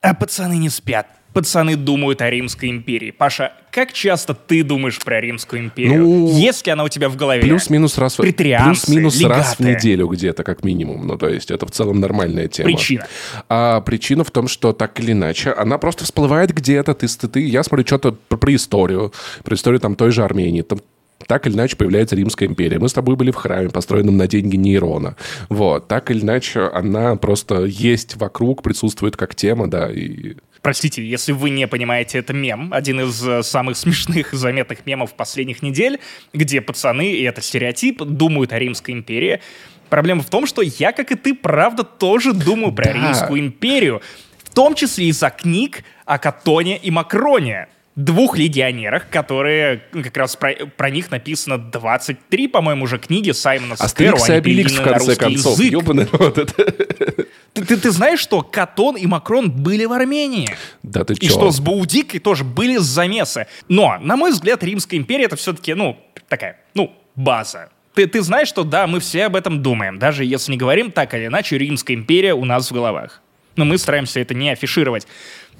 А пацаны не спят. Пацаны думают о Римской империи. Паша, как часто ты думаешь про Римскую империю? Ну, Есть ли она у тебя в голове? Плюс-минус раз, плюс-минус раз в неделю где-то, как минимум. Ну, то есть это в целом нормальная тема. Причина. А причина в том, что так или иначе, она просто всплывает где-то. Ты, ты, ты- я смотрю что-то про, про историю, про историю там той же Армении. Там так или иначе появляется Римская империя. Мы с тобой были в храме, построенном на деньги Нейрона. Вот. Так или иначе, она просто есть вокруг, присутствует как тема, да, и... Простите, если вы не понимаете, это мем, один из э, самых смешных и заметных мемов последних недель, где пацаны, и это стереотип, думают о Римской империи. Проблема в том, что я, как и ты, правда, тоже думаю про Да. Римскую империю. В том числе из-за книг о Катоне и Макроне. Двух легионерах, которые ну, как раз про, про них написано 23, по-моему, уже книги Саймона Стеру. Астерикс и Обеликс, в конце русский концов. язык. Ёбаный рот. Это... Ты, ты- ты знаешь, что Катон и Макрон были в Армении? Да ты И чё? что с Баудикой тоже были замесы. Но, на мой взгляд, Римская империя это все-таки, ну, такая, ну, база. Ты, ты знаешь, что да, мы все об этом думаем, даже если не говорим так или иначе, Римская империя у нас в головах. Но мы стараемся это не афишировать.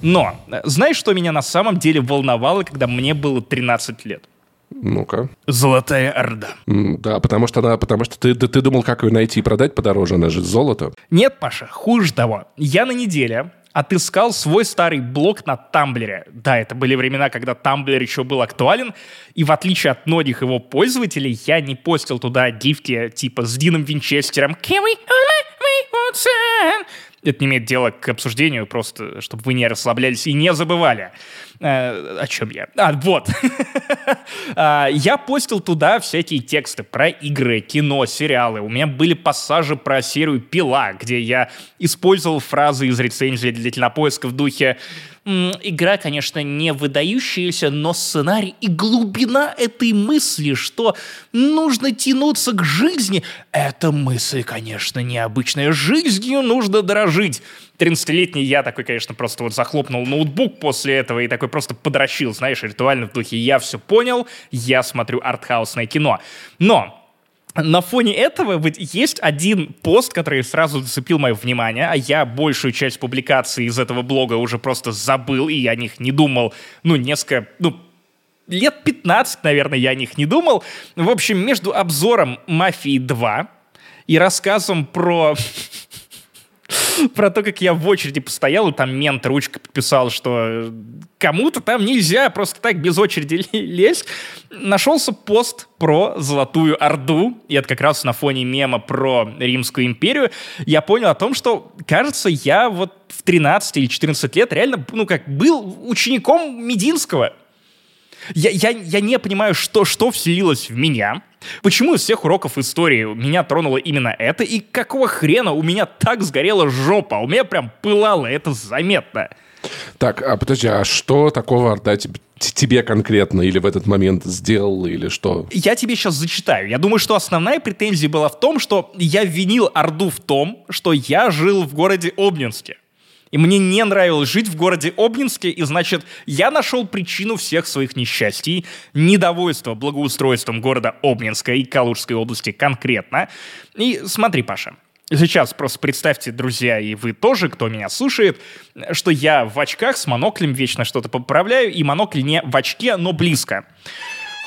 Но, э, знаешь, что меня на самом деле волновало, когда мне было 13 лет? Ну-ка. Золотая Орда. Да, потому что она, потому что ты, ты, ты думал, как ее найти и продать подороже, она же золото. Нет, Паша, хуже того. Я на неделе отыскал свой старый блог на Тамблере. Да, это были времена, когда Тамблер еще был актуален, и в отличие от многих его пользователей, я не постил туда гифки типа с Дином Винчестером «Can we be one Это не имеет дела к обсуждению, просто чтобы вы не расслаблялись и не забывали. Э, о чем я? А, вот. А, Я постил туда всякие тексты про игры, кино, сериалы. У меня были пассажи про серию «Пила», где я использовал фразы из рецензии для кинопоиска в духе «М, «Игра, конечно, не выдающаяся, но сценарий и глубина этой мысли, что нужно тянуться к жизни, эта мысль, конечно, необычная. Жизнью нужно дорожить». 13-летний я такой, конечно, просто вот захлопнул ноутбук после этого и такой просто подращил, знаешь, ритуально в духе «я все понял, я смотрю артхаусное кино». Но на фоне этого есть один пост, который сразу зацепил мое внимание, а я большую часть публикаций из этого блога уже просто забыл и о них не думал, ну, несколько, ну, лет 15, наверное, я о них не думал. В общем, между обзором «Мафии 2» и рассказом про про то, как я в очереди постоял, и там мент ручкой подписал, что э, кому-то там нельзя просто так без очереди лезть. Нашелся пост про Золотую Орду, и это как раз на фоне мема про Римскую империю. Я понял о том, что, кажется, я вот в 13 или 14 лет реально, ну как, был учеником Мединского. Я, я, я не понимаю, что, что вселилось в меня. Почему из всех уроков истории меня тронуло именно это, и какого хрена у меня так сгорела жопа? У меня прям пылало, это заметно. Так, а подожди, а что такого Орда тебе, тебе конкретно или в этот момент сделал, или что? Я тебе сейчас зачитаю. Я думаю, что основная претензия была в том, что я винил Орду в том, что я жил в городе Обнинске. И мне не нравилось жить в городе Обнинске, и значит, я нашел причину всех своих несчастий, недовольства благоустройством города Обнинска и Калужской области конкретно. И смотри, Паша, Сейчас просто представьте, друзья, и вы тоже, кто меня слушает, что я в очках с моноклем вечно что-то поправляю, и монокль не в очке, но близко.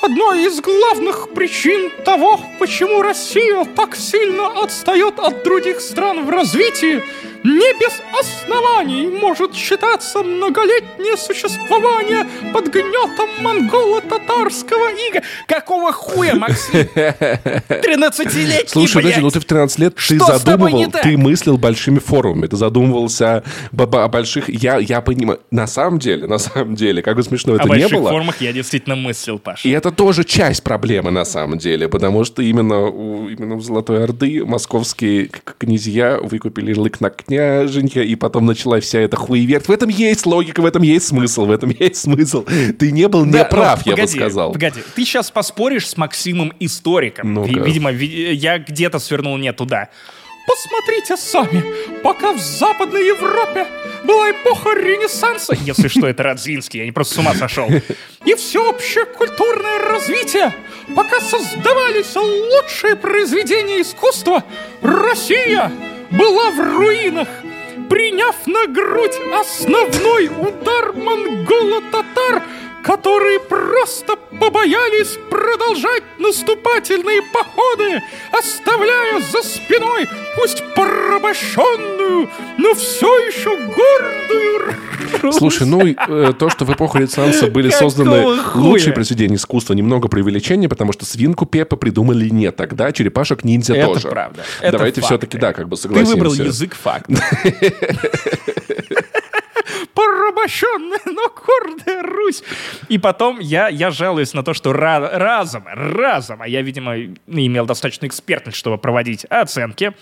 Одной из главных причин того, почему Россия так сильно отстает от других стран в развитии, не без оснований может считаться многолетнее существование под гнетом монголо-татарского ига. Какого хуя, Максим? 13-летний, Слушай, подожди, ну ты в 13 лет, ты Что не задумывал, ты мыслил большими формами, ты задумывался о больших... Я, я понимаю, на самом деле, на самом деле, как бы смешно это О не больших было, формах я действительно мыслил, Паша. И это тоже часть проблемы на самом деле, потому что именно у, именно у Золотой Орды московские князья выкупили ярлык на княженья, и потом началась вся эта хуеверт. В этом есть логика, в этом есть смысл, в этом есть смысл. Ты не был Да, неправ, ну, я бы сказал. Погоди, ты сейчас поспоришь с Максимом историком. Ви- Видимо, ви- я где-то свернул не туда. Посмотрите сами, пока в Западной Европе была эпоха Ренессанса, если что, это Радзинский, я не просто с ума сошел, и всеобщее культурное развитие, пока создавались лучшие произведения искусства, Россия была в руинах. приняв на грудь основной удар монголо-татар, которые просто побоялись продолжать наступательные походы, оставляя за спиной пусть порабощенную, но все еще гордую Русь. Слушай, ну э, то, что в эпоху Ренессанса были Какого созданы хуя? лучшие произведения искусства, немного преувеличение, потому что свинку Пеппа придумали не тогда, черепашек ниндзя Это тоже. правда. Это Давайте факты. все-таки, да, как бы Ты согласимся. выбрал язык факт. Порабощенная, но гордая Русь. И потом я, я жалуюсь на то, что ра- разом, разом, а я, видимо, имел достаточно экспертность, чтобы проводить оценки,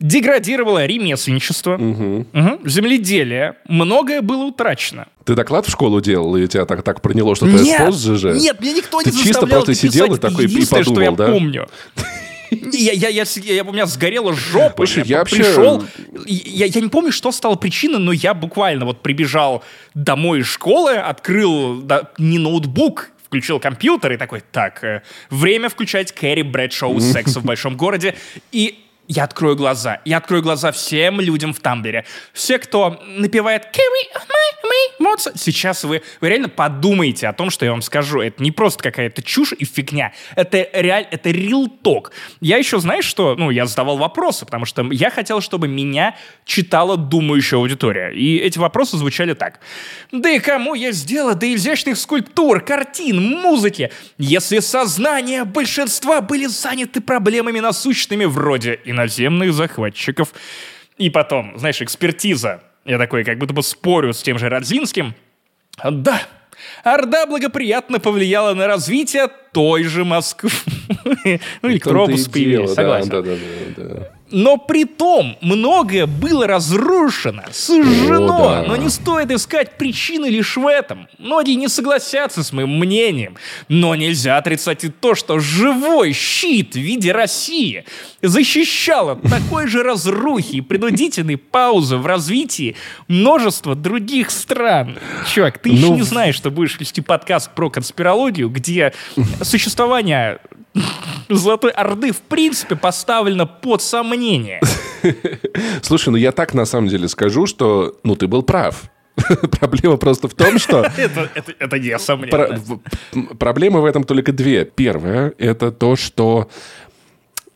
деградировало ремесленничество, Мгм. земледелие, многое было утрачено. Ты доклад в школу делал, и тебя так, так проняло, что ты эспоз же? нет, меня никто Ты не чисто заставлял просто это сидел и такой и Единственное, что я подумал, да? помню. Я, я, я, я- у меня сгорела жопа. Слушай, я вообще- пришел. Я, я не помню, что стало причиной, но я буквально вот прибежал домой из школы, открыл да, не ноутбук, включил компьютер и такой, так, э, время включать Кэрри Брэдшоу «Секс в большом городе». И я открою глаза. Я открою глаза всем людям в Тамблере. Все, кто напевает «Carry my, my Mozart». Сейчас вы, вы реально подумаете о том, что я вам скажу. Это не просто какая-то чушь и фигня. Это реально, это talk. Я еще, знаешь что? Ну, я задавал вопросы, потому что я хотел, чтобы меня читала думающая аудитория. И эти вопросы звучали так. Да и кому есть дело до изящных скульптур, картин, музыки, если сознание большинства были заняты проблемами насущными вроде иноземных захватчиков. И потом, знаешь, экспертиза. Я такой, как будто бы спорю с тем же Родзинским. Да, Орда благоприятно повлияла на развитие той же Москвы. Ну, появились, дело, согласен. Да, да, да, да. Но при том многое было разрушено, сожжено. О, да. Но не стоит искать причины лишь в этом. Многие не согласятся с моим мнением. Но нельзя отрицать и то, что живой щит в виде России защищал от такой же разрухи и принудительной паузы в развитии множество других стран. Чувак, ты еще Ну, не знаешь, что будешь вести подкаст про конспирологию, где существование Золотой Орды в принципе поставлено под сомнение. Слушай, ну я так на самом деле скажу, что, ну, ты был прав. Проблема просто в том, что... Это, это, это не. Про- в- м, Проблемы в этом только две. Первое – это то, что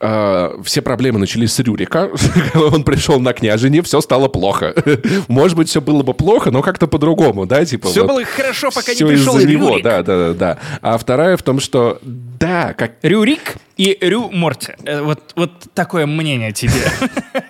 э, все проблемы начались с Рюрика. Он пришел на княжине, все стало плохо. Может быть, все было бы плохо, но как-то по-другому, да? Типа Все вот было хорошо, пока не пришел из-за него, Рюрик. да, да, да, да. А вторая в том, что да, как Рюрик и Рю Морти. Э, Вот, вот такое мнение тебе.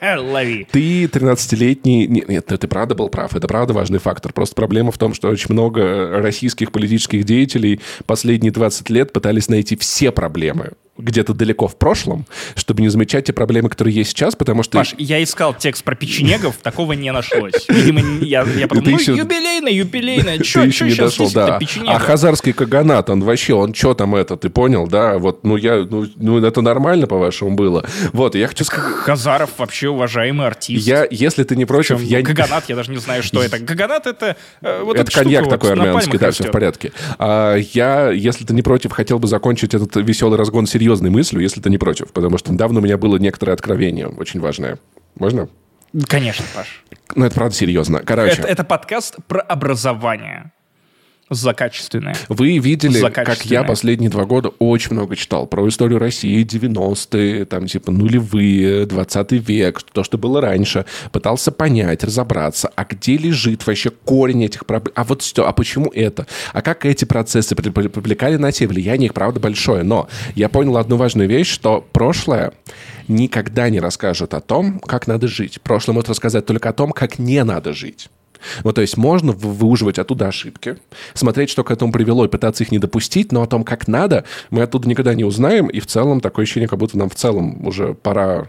Лови. Ты 13-летний... не- Нет, ты, правда был прав. Это правда важный фактор. Просто проблема в том, что очень много российских политических деятелей последние 20 лет пытались найти все проблемы где-то далеко в прошлом, чтобы не замечать те проблемы, которые есть сейчас, потому что... Паш, я искал текст про печенегов, такого не нашлось. Видимо, я, я подумал, ну, еще- юбилейная, ты чё, еще не дошел, да. А хазарский каганат, он вообще, он что там это, ты понял, да? Вот, ну я, ну, ну, это нормально, по-вашему, было. Вот, я хочу сказать, Хазаров вообще уважаемый артист. я, если ты не против, Причем я... Каганат, я даже не знаю, что это. Каганат это э, вот это штука коньяк вот такой на армянский, да, все в порядке. А, я, если ты не против, хотел бы закончить этот веселый разгон серьезной мыслью, если ты не против, потому что недавно у меня было некоторое откровение, очень важное. Можно? Конечно, Паш. Ну, это правда серьезно. Короче, Это, это подкаст про образование. За качественное. вы видели, За как я последние два года очень много читал про историю России, 90-е, там типа нулевые, 20 век, то, что было раньше. Пытался понять, разобраться, а где лежит вообще корень этих проблем? А вот что, а почему это? А как эти процессы при- при- привлекали на те влияние их, правда, большое. Но я понял одну важную вещь, что прошлое никогда не расскажет о том, как надо жить. Прошлое может рассказать только о том, как не надо жить. Вот, то есть можно вы- выуживать оттуда ошибки, смотреть, что к этому привело, и пытаться их не допустить, но о том, как надо, мы оттуда никогда не узнаем, и в целом такое ощущение, как будто нам в целом уже пора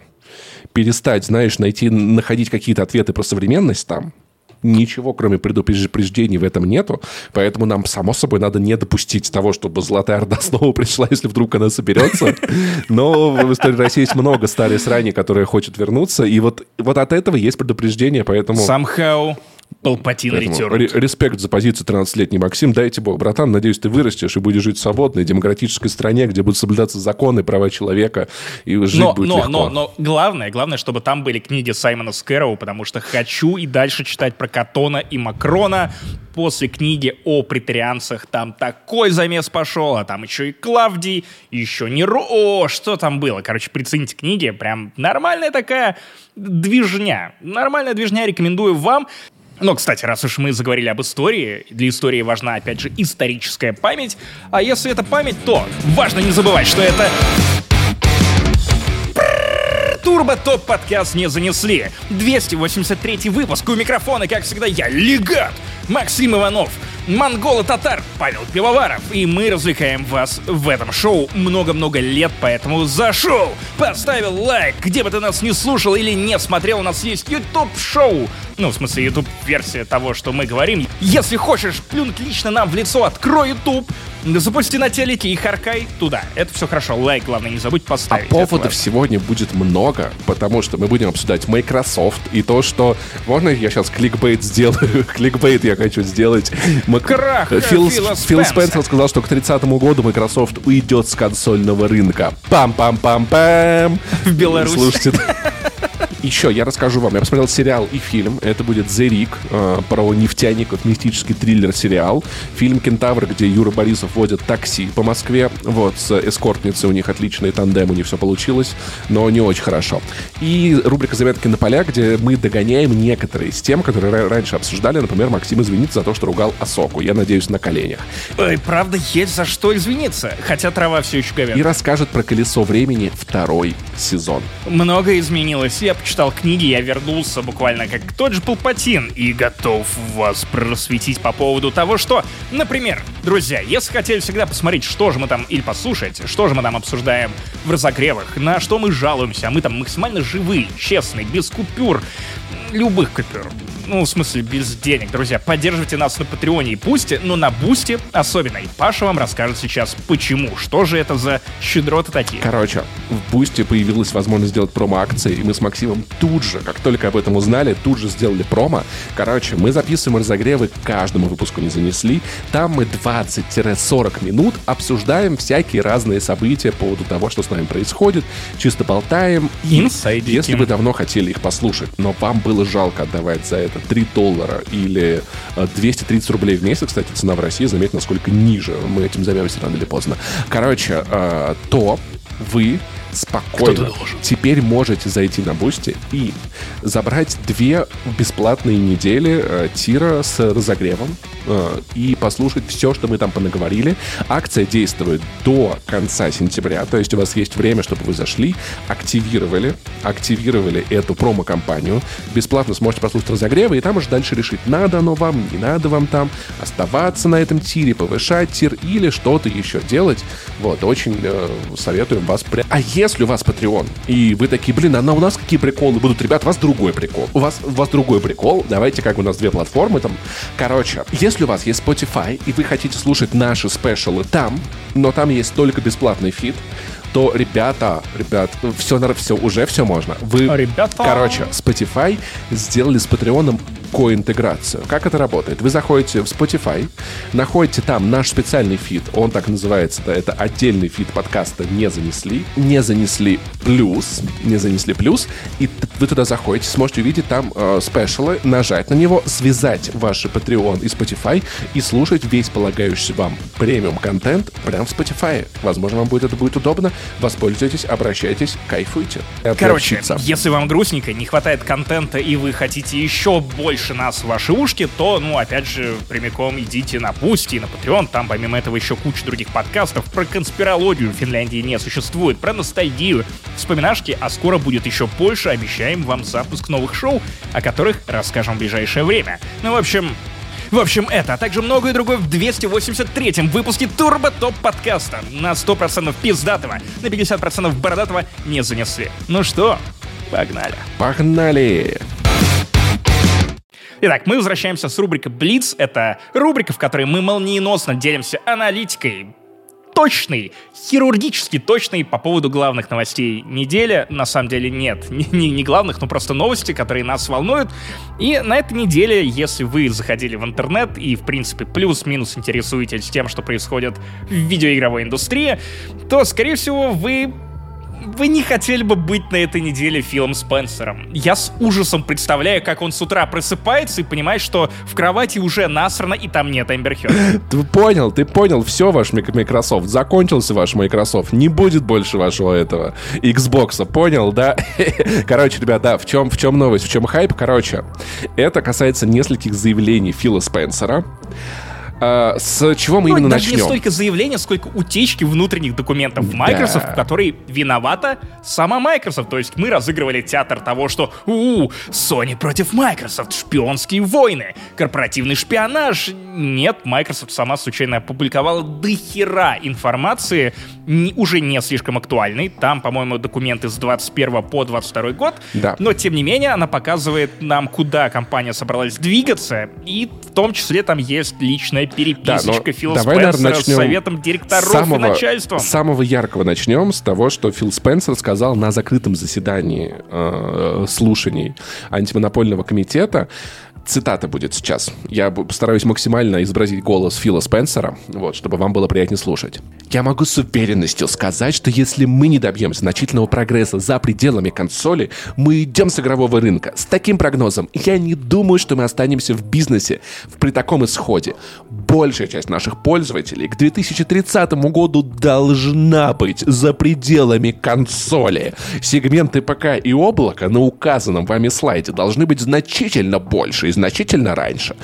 перестать, знаешь, найти, находить какие-то ответы про современность там. Ничего, кроме предупреждений, в этом нету. Поэтому нам, само собой, надо не допустить того, чтобы Золотая Орда снова пришла, если вдруг она соберется. Но в истории России есть много старой срани, которая хочет вернуться. И вот, вот от этого есть предупреждение, поэтому... Somehow Палпатин Поэтому Return. ре- респект за позицию 13-летний Максим. Дайте бог, братан. Надеюсь, ты вырастешь и будешь жить в свободной, демократической стране, где будут соблюдаться законы, права человека, и жить Но, будет но, легко. но, но главное, главное, чтобы там были книги Саймона Скэроу, потому что хочу и дальше читать про Катона и Макрона. После книги о претарианцах там такой замес пошел, а там еще и Клавдий, еще Неро. О, что там было? Короче, прицените книги, прям нормальная такая движня. Нормальная движня, рекомендую вам. Но, кстати, раз уж мы заговорили об истории, для истории важна, опять же, историческая память. А если это память, то важно не забывать, что это Турбо Топ подкаст не занесли. 283 выпуск. У микрофона, как всегда, я, Легат, Максим Иванов, Монгола Татар, Павел Пивоваров. И мы развлекаем вас в этом шоу много-много лет, поэтому зашел, поставил лайк, где бы ты нас не слушал или не смотрел, у нас есть YouTube-шоу. Ну, в смысле, YouTube-версия того, что мы говорим. Если хочешь плюнуть лично нам в лицо, открой YouTube, запусти на телеке и харкай туда. Это все хорошо. Лайк, главное, не забудь А поставить. Это поводов сегодня будет много, потому что мы будем обсуждать Microsoft и то, что... Можно я сейчас кликбейт сделаю? кликбейт я хочу сделать. Мак- Крах Фил, Фила Фил Спенсера. Спенсер сказал, что к 30 году Microsoft уйдет с консольного рынка. Пам-пам-пам-пам. В Беларусь. Слушайте. Еще я расскажу вам. Я посмотрел сериал и фильм. Это будет «The Rig», э, про нефтяников, мистический триллер-сериал. Фильм «Кентавр», где Юра Борисов водит такси по Москве. Вот, с эскортницей у них отличный тандем, у них все получилось, но не очень хорошо. И рубрика «Заметки на поля», где мы догоняем некоторые из тем, которые ра- раньше обсуждали. Например, Максим извинится за то, что ругал Асоку. Я надеюсь, на коленях. Ой, правда, есть за что извиниться. Хотя трава все еще И говядина. расскажет про «Колесо времени» второй сезон. Много изменилось. Я почитал книги, я вернулся буквально как тот же Палпатин и готов вас просветить по поводу того, что, например, друзья, если хотели всегда посмотреть, что же мы там, или послушать, что же мы там обсуждаем в разогревах, на что мы жалуемся, а мы там максимально живые, честные, без купюр, любых купюр. Ну, в смысле, без денег, друзья. Поддерживайте нас на Патреоне и Пусте, но на Бусте особенно. И Паша вам расскажет сейчас, почему. Что же это за щедроты такие? Короче, в Бусте появилась возможность сделать промо-акции, и мы с Максимом тут же, как только об этом узнали, тут же сделали промо. Короче, мы записываем разогревы к каждому выпуску не занесли. Там мы 20-40 минут обсуждаем всякие разные события по поводу того, что с нами происходит, чисто болтаем. И Инсайдики. если вы давно хотели их послушать, но вам было жалко отдавать за это 3 доллара или э, 230 рублей в месяц, кстати, цена в России, заметьте, насколько ниже. Мы этим займемся рано или поздно. Короче, э, то вы спокойно теперь можете зайти на Boosty и забрать две бесплатные недели э, тира с разогревом э, и послушать все, что мы там понаговорили. Акция действует до конца сентября, то есть у вас есть время, чтобы вы зашли, активировали, активировали эту промо-компанию, бесплатно сможете послушать разогревы, и там уже дальше решить, надо оно вам, не надо вам там оставаться на этом тире, повышать тир или что-то еще делать. Вот, очень э, советуем вас. А если у вас Patreon, и вы такие, блин, а на у нас какие приколы будут, ребят, у вас другой прикол. У вас, у вас другой прикол. Давайте, как у нас две платформы там. Короче, если у вас есть Spotify, и вы хотите слушать наши спешалы там, но там есть только бесплатный фид, то, ребята, ребят, все, все уже все можно. Вы, Ребята. короче, Spotify сделали с Патреоном коинтеграцию. Как это работает? Вы заходите в Spotify, находите там наш специальный фид, он так называется, да, это отдельный фид подкаста «Не занесли», «Не занесли плюс», «Не занесли плюс», и вы туда заходите, сможете увидеть там э, special ы, нажать на него, связать ваши Patreon и Spotify и слушать весь полагающийся вам премиум-контент прямо в Spotify. Возможно, вам будет это будет удобно. Воспользуйтесь, обращайтесь, кайфуйте. Короче, если вам грустненько, не хватает контента и вы хотите еще больше нас в ваши ушки, то, ну, опять же, прямиком идите на Бусти и на Patreon. Там, помимо этого, еще куча других подкастов. Про конспирологию в Финляндии не существует, про ностальгию, вспоминашки, а скоро будет еще больше. Обещаем вам запуск новых шоу, о которых расскажем в ближайшее время. Ну, в общем, в общем, это, а также многое другое в 283-м выпуске Турбо Топ подкаста. На 100% пиздатого, на 50% бородатого не занесли. Ну что, погнали. Погнали! Итак, мы возвращаемся с рубрикой Блиц. Это рубрика, в которой мы молниеносно делимся аналитикой точный, хирургически точный по поводу главных новостей недели. На самом деле нет, не, не, не главных, но просто новости, которые нас волнуют. И на этой неделе, если вы заходили в интернет и, в принципе, плюс-минус интересуетесь тем, что происходит в видеоигровой индустрии, то, скорее всего, вы вы не хотели бы быть на этой неделе Филом Спенсером. Я с ужасом представляю, как он с утра просыпается и понимает, что в кровати уже насрано и там нет Эмбер Ты понял, ты понял, все ваш Microsoft, закончился ваш Microsoft, не будет больше вашего этого Xbox, понял, да? Короче, ребят, да, в чем, в чем новость, в чем хайп? Короче, это касается нескольких заявлений Фила Спенсера. А, с чего мы ну, именно даже начнем? не столько заявления, сколько утечки внутренних документов в Microsoft, да. в которой виновата сама Microsoft. То есть мы разыгрывали театр того, что у, -у Sony против Microsoft, шпионские войны, корпоративный шпионаж. Нет, Microsoft сама случайно опубликовала до хера информации, не, уже не слишком актуальной. Там, по-моему, документы с 21 по 22 год. Да. Но, тем не менее, она показывает нам, куда компания собралась двигаться. И в том числе там есть личная переписочка да, Фила давай, Спенсера наверное, с советом директоров самого, и начальством. С самого яркого начнем, с того, что Фил Спенсер сказал на закрытом заседании э, слушаний антимонопольного комитета, цитата будет сейчас. Я постараюсь максимально изобразить голос Фила Спенсера, вот, чтобы вам было приятнее слушать. Я могу с уверенностью сказать, что если мы не добьемся значительного прогресса за пределами консоли, мы идем с игрового рынка. С таким прогнозом я не думаю, что мы останемся в бизнесе при таком исходе. Большая часть наших пользователей к 2030 году должна быть за пределами консоли. Сегменты ПК и облака на указанном вами слайде должны быть значительно больше и значительно раньше.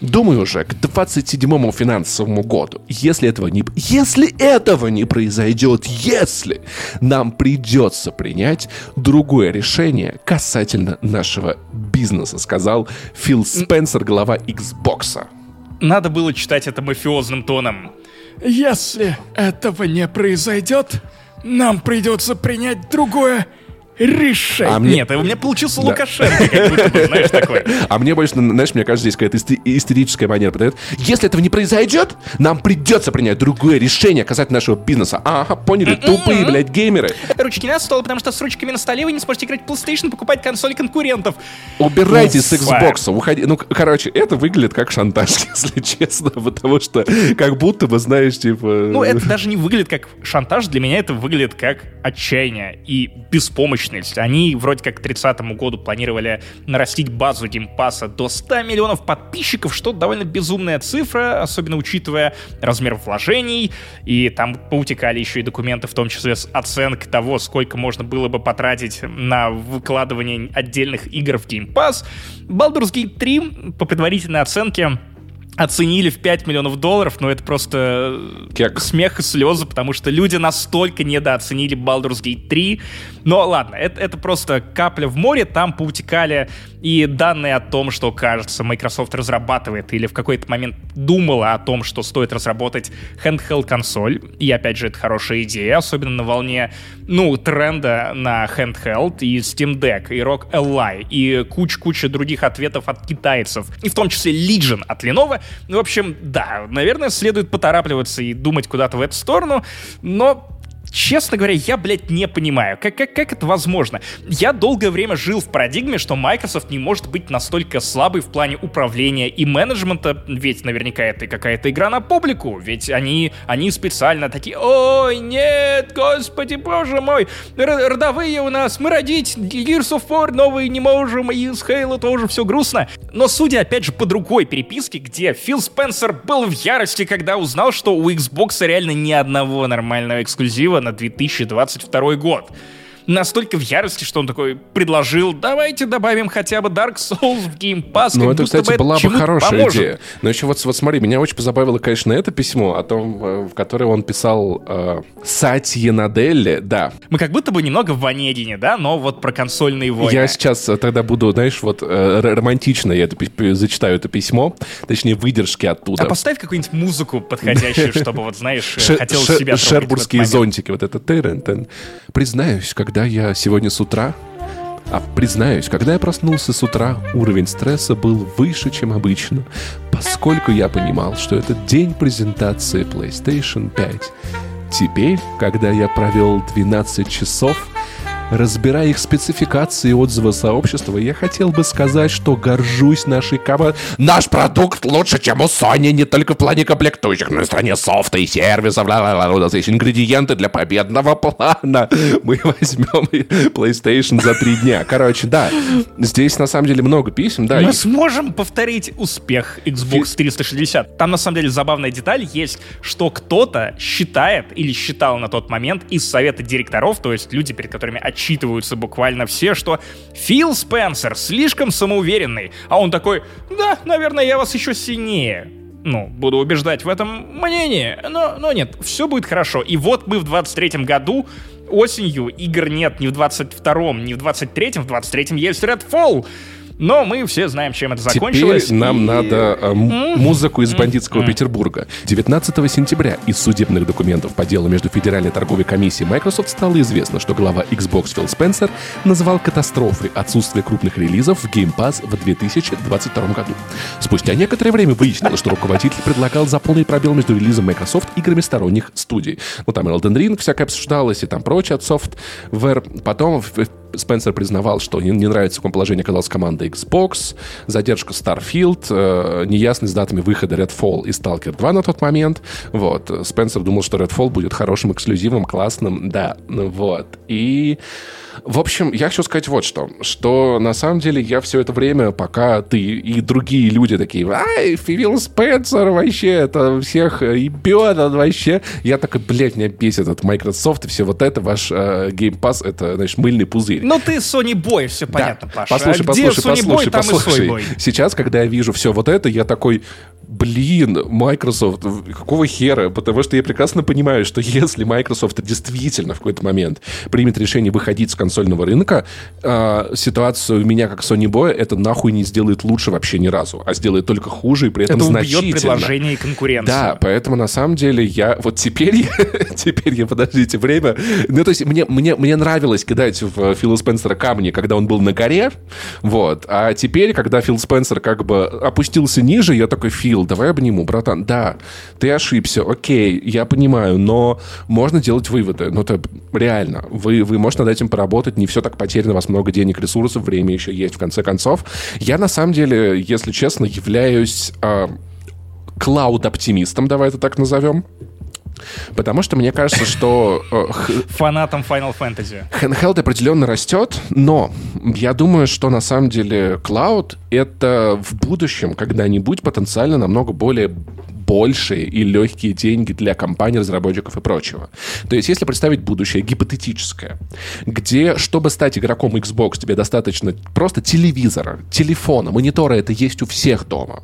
Думаю уже к 27-му финансовому году, если этого не, если этого не произойдет, если нам придется принять другое решение касательно нашего бизнеса, сказал Фил Спенсер, глава Xbox. Надо было читать это мафиозным тоном. Если этого не произойдет, нам придется принять другое решение. А мне... Нет, у меня получился да. Лукашенко, как будто бы, знаешь, такой. А мне больше, знаешь, мне кажется, здесь какая-то истерическая манера подает. Если этого не произойдет, нам придется принять другое решение касательно нашего бизнеса. Ага, поняли, м-м-м. тупые, блядь, геймеры. Ручки на стол, потому что с ручками на столе вы не сможете играть в PlayStation, покупать консоли конкурентов. Убирайтесь ну, с Xbox, уходи. Ну, короче, это выглядит как шантаж, если честно, потому что как будто бы, знаешь, типа... Ну, это даже не выглядит как шантаж, для меня это выглядит как отчаяние и беспомощность мощность. Они вроде как к 30 году планировали нарастить базу геймпаса до 100 миллионов подписчиков, что довольно безумная цифра, особенно учитывая размер вложений. И там поутекали еще и документы, в том числе с оценкой того, сколько можно было бы потратить на выкладывание отдельных игр в Game Pass. Baldur's Gate 3, по предварительной оценке, оценили в 5 миллионов долларов, но это просто Кек. смех и слезы, потому что люди настолько недооценили Baldur's Gate 3. Но ладно, это, это просто капля в море, там поутекали и данные о том, что, кажется, Microsoft разрабатывает или в какой-то момент думала о том, что стоит разработать handheld консоль. И опять же, это хорошая идея, особенно на волне, ну, тренда на handheld и Steam Deck, и Rock Ally, и куча-куча других ответов от китайцев, и в том числе Legion от Lenovo. Ну, в общем, да, наверное, следует поторапливаться и думать куда-то в эту сторону, но честно говоря, я, блядь, не понимаю, как, как, как это возможно. Я долгое время жил в парадигме, что Microsoft не может быть настолько слабой в плане управления и менеджмента, ведь наверняка это какая-то игра на публику, ведь они, они специально такие, ой, нет, господи, боже мой, родовые у нас, мы родить Gears of War новые не можем, и с Halo тоже все грустно. Но судя, опять же, по другой переписке, где Фил Спенсер был в ярости, когда узнал, что у Xbox реально ни одного нормального эксклюзива на 2022 год настолько в ярости, что он такой предложил, давайте добавим хотя бы Dark Souls в Game Pass. Ну, это, кстати, это была бы хорошая поможет. идея. Но еще вот, вот смотри, меня очень позабавило, конечно, это письмо, о том, в которое он писал э, Сатье Наделли, да. Мы как будто бы немного в Ванедине, да, но вот про консольные войны. Я сейчас э, тогда буду, знаешь, вот э, романтично я это, зачитаю это письмо, точнее, выдержки оттуда. А поставь какую-нибудь музыку подходящую, чтобы, вот, знаешь, хотел себя Шербургские зонтики, вот это. Признаюсь, когда когда я сегодня с утра... А признаюсь, когда я проснулся с утра, уровень стресса был выше, чем обычно, поскольку я понимал, что это день презентации PlayStation 5. Теперь, когда я провел 12 часов Разбирая их спецификации и отзывы сообщества, я хотел бы сказать, что горжусь нашей командой. Наш продукт лучше, чем у Sony, не только в плане комплектующих, но и в стране софта и сервисов. У нас есть ингредиенты для победного плана. Мы возьмем PlayStation за три дня. Короче, да, здесь на самом деле много писем. Да, Мы и... сможем повторить успех Xbox 360. Там на самом деле забавная деталь есть, что кто-то считает или считал на тот момент из совета директоров, то есть люди, перед которыми отчитываются буквально все, что Фил Спенсер слишком самоуверенный, а он такой, да, наверное, я вас еще сильнее ну, буду убеждать в этом мнении, но, но нет, все будет хорошо. И вот мы в 23-м году, осенью, игр нет ни в 22-м, ни в 23-м, в 23-м есть Redfall, но мы все знаем, чем это закончилось. Теперь нам и... надо э, музыку из бандитского Петербурга. 19 сентября из судебных документов по делу между Федеральной торговой комиссией Microsoft стало известно, что глава Xbox Фил Спенсер называл катастрофой отсутствие крупных релизов в Game Pass в 2022 году. Спустя некоторое время выяснилось, что руководитель предлагал заполнить пробел между релизом Microsoft и играми сторонних студий. Ну, там Elden Ring всякое обсуждалось, и там прочее от Software. Потом Спенсер признавал, что не, не нравится, в каком положении оказалась команда Xbox, задержка Starfield, э, неясность с датами выхода Redfall и Stalker 2 на тот момент. Вот. Спенсер думал, что Redfall будет хорошим эксклюзивом, классным, да. Вот. И в общем, я хочу сказать вот что. Что на самом деле я все это время, пока ты и другие люди такие, ай, Фил Спенсер вообще, это всех ебет, он вообще. Я такой, блядь, меня бесит этот Microsoft и все вот это, ваш э, Game Pass, это, значит, мыльный пузырь. Ну ты Sony Boy, все понятно, да. Паша. Послушай, а послушай, где послушай, Boy, послушай. Там и Сейчас, когда я вижу все вот это, я такой, блин, Microsoft, какого хера? Потому что я прекрасно понимаю, что если Microsoft действительно в какой-то момент примет решение выходить с консольного рынка, э, ситуацию у меня как Sony Boy это нахуй не сделает лучше вообще ни разу, а сделает только хуже и при этом это значительно. убьет предложение и конкуренцию. Да, поэтому на самом деле я вот теперь, теперь я, подождите, время, ну то есть мне, мне, мне нравилось кидать в Фила Спенсера камни, когда он был на горе, вот, а теперь, когда Фил Спенсер как бы опустился ниже, я такой, Фил, давай обниму, братан, да, ты ошибся, окей, я понимаю, но можно делать выводы, ну это реально, вы, вы можете над этим поработать, не все так потеряно, у вас много денег, ресурсов, время еще есть, в конце концов. Я на самом деле, если честно, являюсь э, клауд-оптимистом, давай это так назовем. Потому что мне кажется, что... Э, Фанатом Final Fantasy. Handheld определенно растет, но я думаю, что на самом деле Cloud — это в будущем когда-нибудь потенциально намного более большие и легкие деньги для компаний, разработчиков и прочего. То есть, если представить будущее гипотетическое, где, чтобы стать игроком Xbox, тебе достаточно просто телевизора, телефона, монитора, это есть у всех дома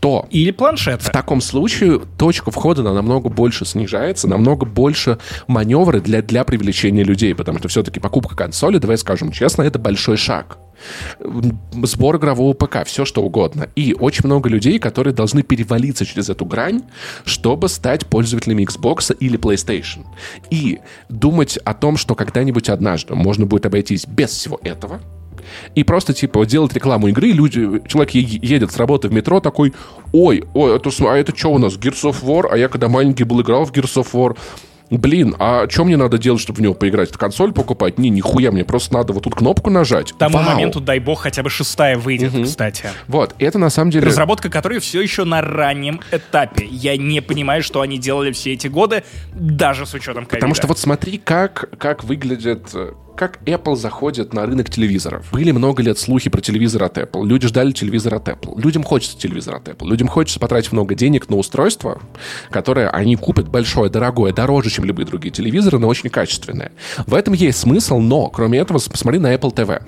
то... Или планшет. В таком случае точка входа на намного больше снижается, намного больше маневры для, для привлечения людей, потому что все-таки покупка консоли, давай скажем честно, это большой шаг сбор игрового ПК, все что угодно. И очень много людей, которые должны перевалиться через эту грань, чтобы стать пользователями Xbox или PlayStation. И думать о том, что когда-нибудь однажды можно будет обойтись без всего этого, и просто, типа, делать рекламу игры, люди, человек едет с работы в метро такой, ой, ой, это, а это что у нас, Gears of War? А я когда маленький был, играл в Gears of War. Блин, а что мне надо делать, чтобы в него поиграть? Это консоль покупать? Не, нихуя, мне просто надо вот тут кнопку нажать. К тому Вау. моменту, дай бог, хотя бы шестая выйдет, угу. кстати. Вот, это на самом деле... Разработка которой все еще на раннем этапе. Я не понимаю, что они делали все эти годы, даже с учетом ковида. Потому что вот смотри, как, как выглядит э, как Apple заходит на рынок телевизоров. Были много лет слухи про телевизор от Apple. Люди ждали телевизор от Apple. Людям хочется телевизор от Apple. Людям хочется потратить много денег на устройство, которое они купят большое, дорогое, дороже, чем любые другие телевизоры, но очень качественное. В этом есть смысл, но, кроме этого, посмотри на Apple TV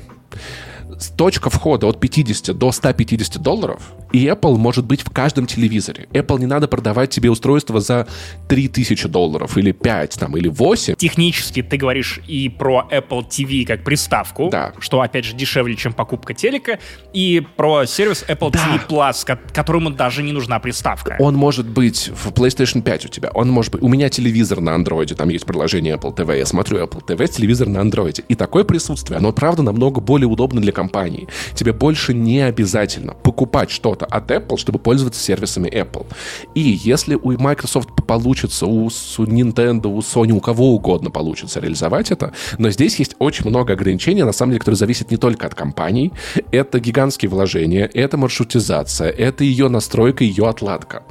точка входа от 50 до 150 долларов, и Apple может быть в каждом телевизоре. Apple не надо продавать тебе устройство за 3000 долларов, или 5, там, или 8. Технически ты говоришь и про Apple TV как приставку, да. что, опять же, дешевле, чем покупка телека, и про сервис Apple да. TV Plus, которому даже не нужна приставка. Он может быть в PlayStation 5 у тебя, он может быть... У меня телевизор на Android, там есть приложение Apple TV, я смотрю Apple TV, телевизор на Android. И такое присутствие, оно, правда, намного более удобно для компании, компании. Тебе больше не обязательно покупать что-то от Apple, чтобы пользоваться сервисами Apple. И если у Microsoft получится, у, у Nintendo, у Sony, у кого угодно получится реализовать это, но здесь есть очень много ограничений, на самом деле, которые зависят не только от компаний. Это гигантские вложения, это маршрутизация, это ее настройка, ее отладка.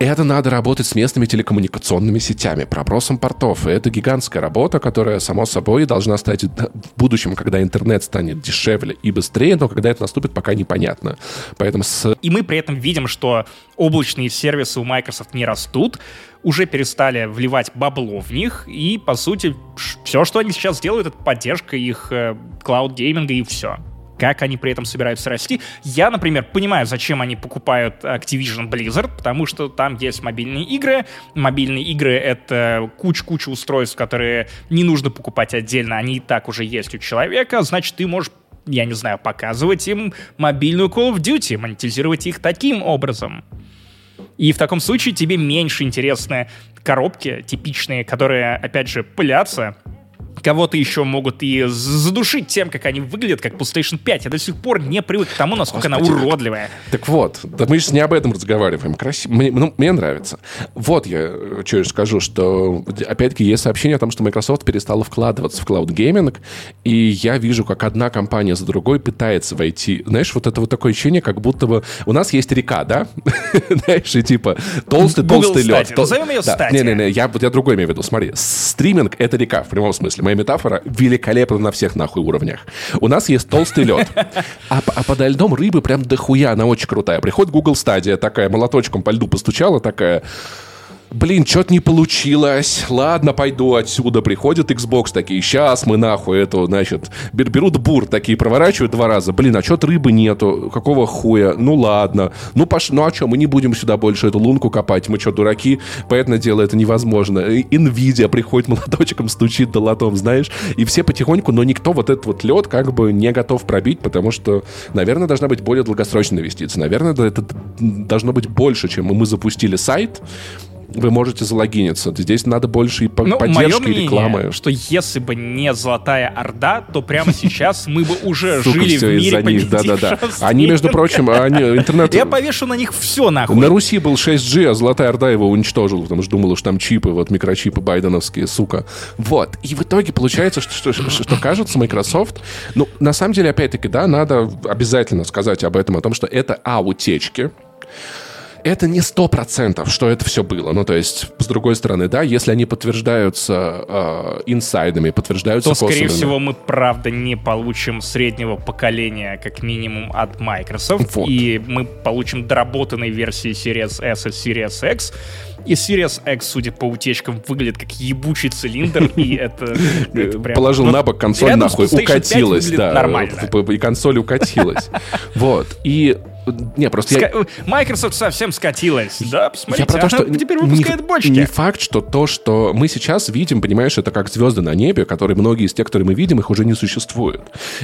Это надо работать с местными телекоммуникационными сетями, пробросом портов. И это гигантская работа, которая, само собой, должна стать в будущем, когда интернет станет дешевле и быстрее, но когда это наступит, пока непонятно. Поэтому с... И мы при этом видим, что облачные сервисы у Microsoft не растут, уже перестали вливать бабло в них, и, по сути, все, что они сейчас делают, это поддержка их клауд-гейминга и все как они при этом собираются расти. Я, например, понимаю, зачем они покупают Activision Blizzard, потому что там есть мобильные игры. Мобильные игры — это куча-куча устройств, которые не нужно покупать отдельно, они и так уже есть у человека, значит, ты можешь я не знаю, показывать им мобильную Call of Duty, монетизировать их таким образом. И в таком случае тебе меньше интересны коробки типичные, которые, опять же, пылятся, кого-то еще могут и задушить тем, как они выглядят, как PlayStation 5. Я до сих пор не привык к тому, насколько Господи. она уродливая. Так вот, да мы сейчас не об этом разговариваем. Красиво. Мне, ну, мне нравится. Вот я э, что скажу, что опять-таки есть сообщение о том, что Microsoft перестала вкладываться в cloud gaming, и я вижу, как одна компания за другой пытается войти. Знаешь, вот это вот такое ощущение, как будто бы у нас есть река, да? Знаешь, и типа толстый-толстый лед. Назовем ее. Не-не-не, я, я другой имею в виду. Смотри, стриминг — это река в прямом смысле. Мы метафора великолепна на всех нахуй уровнях. У нас есть толстый лед, а, а подо льдом рыбы прям дохуя, она очень крутая. Приходит Google Stadia такая, молоточком по льду постучала такая, блин, что-то не получилось, ладно, пойду отсюда. Приходит Xbox такие, сейчас мы нахуй эту, значит, берут бур, такие проворачивают два раза, блин, а что-то рыбы нету, какого хуя, ну ладно, ну пош... ну а что, мы не будем сюда больше эту лунку копать, мы что, дураки, поэтому дело это невозможно. Nvidia приходит молоточком, стучит долотом, знаешь, и все потихоньку, но никто вот этот вот лед как бы не готов пробить, потому что, наверное, должна быть более долгосрочная инвестиция, наверное, это должно быть больше, чем мы запустили сайт, вы можете залогиниться. Здесь надо больше и ну, поддержки, мнение, рекламы. что если бы не Золотая Орда, то прямо сейчас мы бы уже жили в мире них, да, да, да. Они, между прочим, они, интернет... Я повешу на них все нахуй. На Руси был 6G, а Золотая Орда его уничтожила, потому что думала, что там чипы, вот микрочипы байденовские, сука. Вот. И в итоге получается, что, что, что кажется, Microsoft... Ну, на самом деле, опять-таки, да, надо обязательно сказать об этом, о том, что это, а, утечки, это не сто процентов, что это все было. Ну, то есть, с другой стороны, да, если они подтверждаются э, инсайдами, подтверждаются То, скорее всего, мы, правда, не получим среднего поколения, как минимум, от Microsoft. Вот. И мы получим доработанные версии Series S и Series X. И Series X, судя по утечкам, выглядит как ебучий цилиндр, и это... Положил на бок консоль, нахуй, укатилась. Да, нормально. И консоль укатилась. Вот. И не, просто Ска... я... Microsoft совсем скатилась. Да, посмотрите, я про то, что теперь выпускает не, бочки. Не факт, что то, что мы сейчас видим, понимаешь, это как звезды на небе, которые многие из тех, которые мы видим, их уже не существует.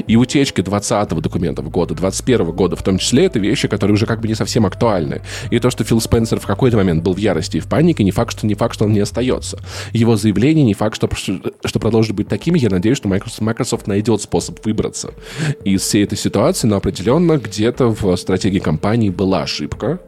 И утечки 20-го документов года, 21-го года, в том числе, это вещи, которые уже как бы не совсем актуальны. И то, что Фил Спенсер в какой-то момент был в ярости и в панике, не факт, что не факт, что он не остается. Его заявление не факт, что, что продолжит быть такими. Я надеюсь, что Microsoft, Microsoft найдет способ выбраться из всей этой ситуации, но определенно где-то в стратегии стратегии компании была ошибка,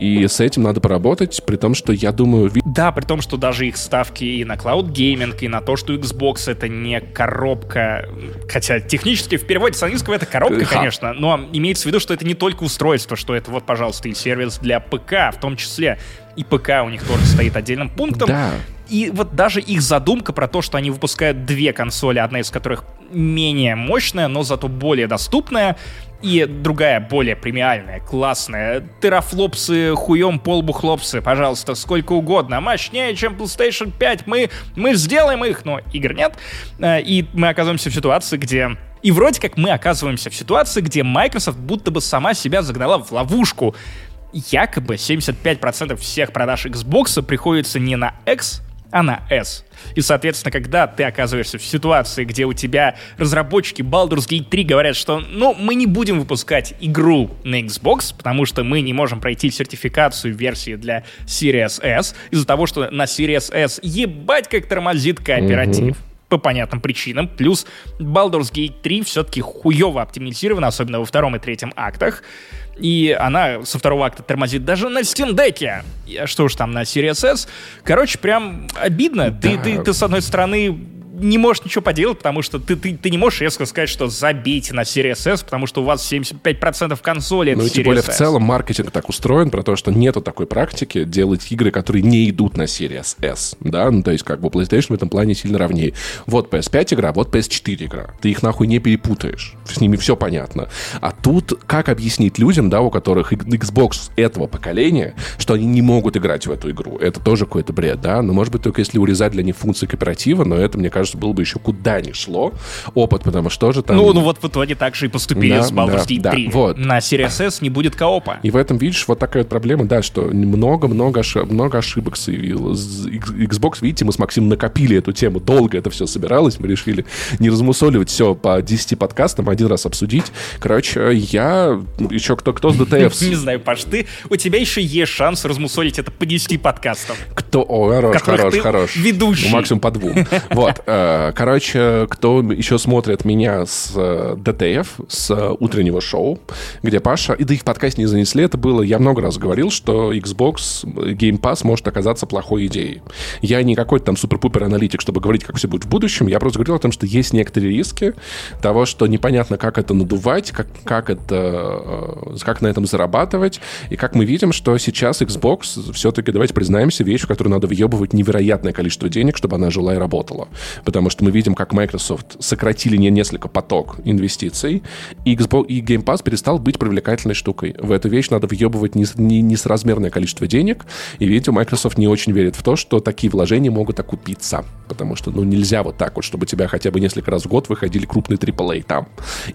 и с этим надо поработать, при том, что я думаю... Да, при том, что даже их ставки и на cloud гейминг, и на то, что Xbox это не коробка, хотя технически в переводе с английского это коробка, Ха. конечно, но имеется в виду, что это не только устройство, что это вот, пожалуйста, и сервис для ПК, в том числе и ПК у них тоже стоит отдельным пунктом. Да. И вот даже их задумка про то, что они выпускают две консоли, одна из которых менее мощная, но зато более доступная, и другая, более премиальная, классная. Терафлопсы, хуем полбу хлопсы, пожалуйста, сколько угодно. Мощнее, чем PlayStation 5. Мы, мы сделаем их, но игр нет. Э, и мы оказываемся в ситуации, где и вроде как мы оказываемся в ситуации, где Microsoft будто бы сама себя загнала в ловушку. Якобы 75% всех продаж Xbox приходится не на X, а на S. И, соответственно, когда ты оказываешься в ситуации, где у тебя разработчики Baldur's Gate 3 говорят, что, ну, мы не будем выпускать игру на Xbox, потому что мы не можем пройти сертификацию версии для Series S, из-за того, что на Series S ебать как тормозит кооператив. Mm-hmm. по понятным причинам. Плюс Baldur's Gate 3 все-таки хуево оптимизирована, особенно во втором и третьем актах. И она со второго акта тормозит даже на Steam Deck. Что уж там на Series S. Короче, прям обидно. Да. Ты, ты, ты, с одной стороны, не можешь ничего поделать, потому что ты, ты, ты не можешь резко сказать, что забейте на Series S, потому что у вас 75% консоли Ну, тем более в целом маркетинг так устроен, про то, что нету такой практики делать игры, которые не идут на Series S, да, ну, то есть как бы PlayStation в этом плане сильно ровнее. Вот PS5 игра, вот PS4 игра. Ты их нахуй не перепутаешь. С ними все понятно. А тут как объяснить людям, да, у которых Xbox этого поколения, что они не могут играть в эту игру? Это тоже какой-то бред, да? Ну, может быть, только если урезать для них функции кооператива, но это, мне кажется, кажется, было бы еще куда ни шло опыт, потому что же там... Ну, ну вот в итоге так же и поступили да, с Baldur's Gate да, 3. Да, вот. На Series S не будет коопа. И в этом, видишь, вот такая вот проблема, да, что много-много много ошибок соявилось. Xbox, видите, мы с Максимом накопили эту тему, долго это все собиралось, мы решили не размусоливать все по 10 подкастам, один раз обсудить. Короче, я... Еще кто, кто с DTF? Не знаю, Паш, ты... У тебя еще есть шанс размусолить это по 10 подкастам. Кто? О, хорош, хорош, хорош. Ведущий. Максимум по двум. Вот. Э, короче, кто еще смотрит меня с э, ДТФ, с утреннего шоу, где Паша, и да их подкаст не занесли, это было, я много раз говорил, что Xbox Game Pass может оказаться плохой идеей. Я не какой-то там супер-пупер аналитик, чтобы говорить, как все будет в будущем, я просто говорил о том, что есть некоторые риски того, что непонятно, как это надувать, как, как это, э, как на этом зарабатывать, и как мы видим, что сейчас Xbox все-таки, давайте признаемся, вещь, в которую надо въебывать невероятное количество денег, чтобы она жила и работала потому что мы видим, как Microsoft сократили не несколько поток инвестиций, и, Xbox, и Game Pass перестал быть привлекательной штукой. В эту вещь надо въебывать не, не, несразмерное количество денег, и, видите, Microsoft не очень верит в то, что такие вложения могут окупиться, потому что, ну, нельзя вот так вот, чтобы тебя хотя бы несколько раз в год выходили крупные AAA там.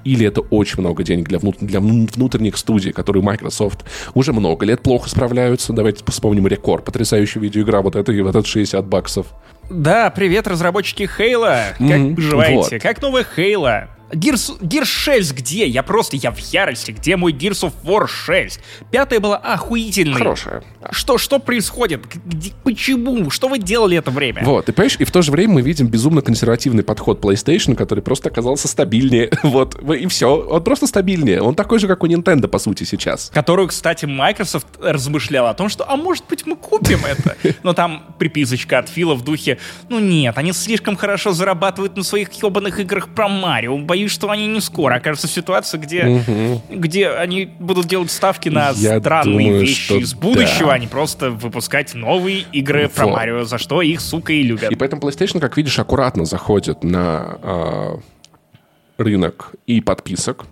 Или это очень много денег для, внут, для внутренних студий, которые Microsoft уже много лет плохо справляются. Давайте вспомним рекорд. Потрясающая видеоигра, вот это и вот это 60 баксов. Да, привет, разработчики Хейла. Как mm-hmm. поживаете? Вот. Как новая Хейла? Gears, Gears 6 где? Я просто, я в ярости. Где мой Gears of War 6? Пятая была охуительной. Хорошая. Что, что происходит? Где, почему? Что вы делали это время? Вот, и понимаешь, и в то же время мы видим безумно консервативный подход PlayStation, который просто оказался стабильнее. Вот, и все. Он просто стабильнее. Он такой же, как у Nintendo, по сути, сейчас. Которую, кстати, Microsoft размышлял о том, что, а может быть, мы купим это? Но там приписочка от Фила в духе, ну нет, они слишком хорошо зарабатывают на своих ебаных играх про Марио, боюсь, что они не скоро окажутся в ситуации, где, угу. где они будут делать ставки на Я странные думаю, вещи из будущего, да. а не просто выпускать новые игры вот. про Марио, за что их, сука, и любят. И поэтому PlayStation, как видишь, аккуратно заходит на э, рынок и подписок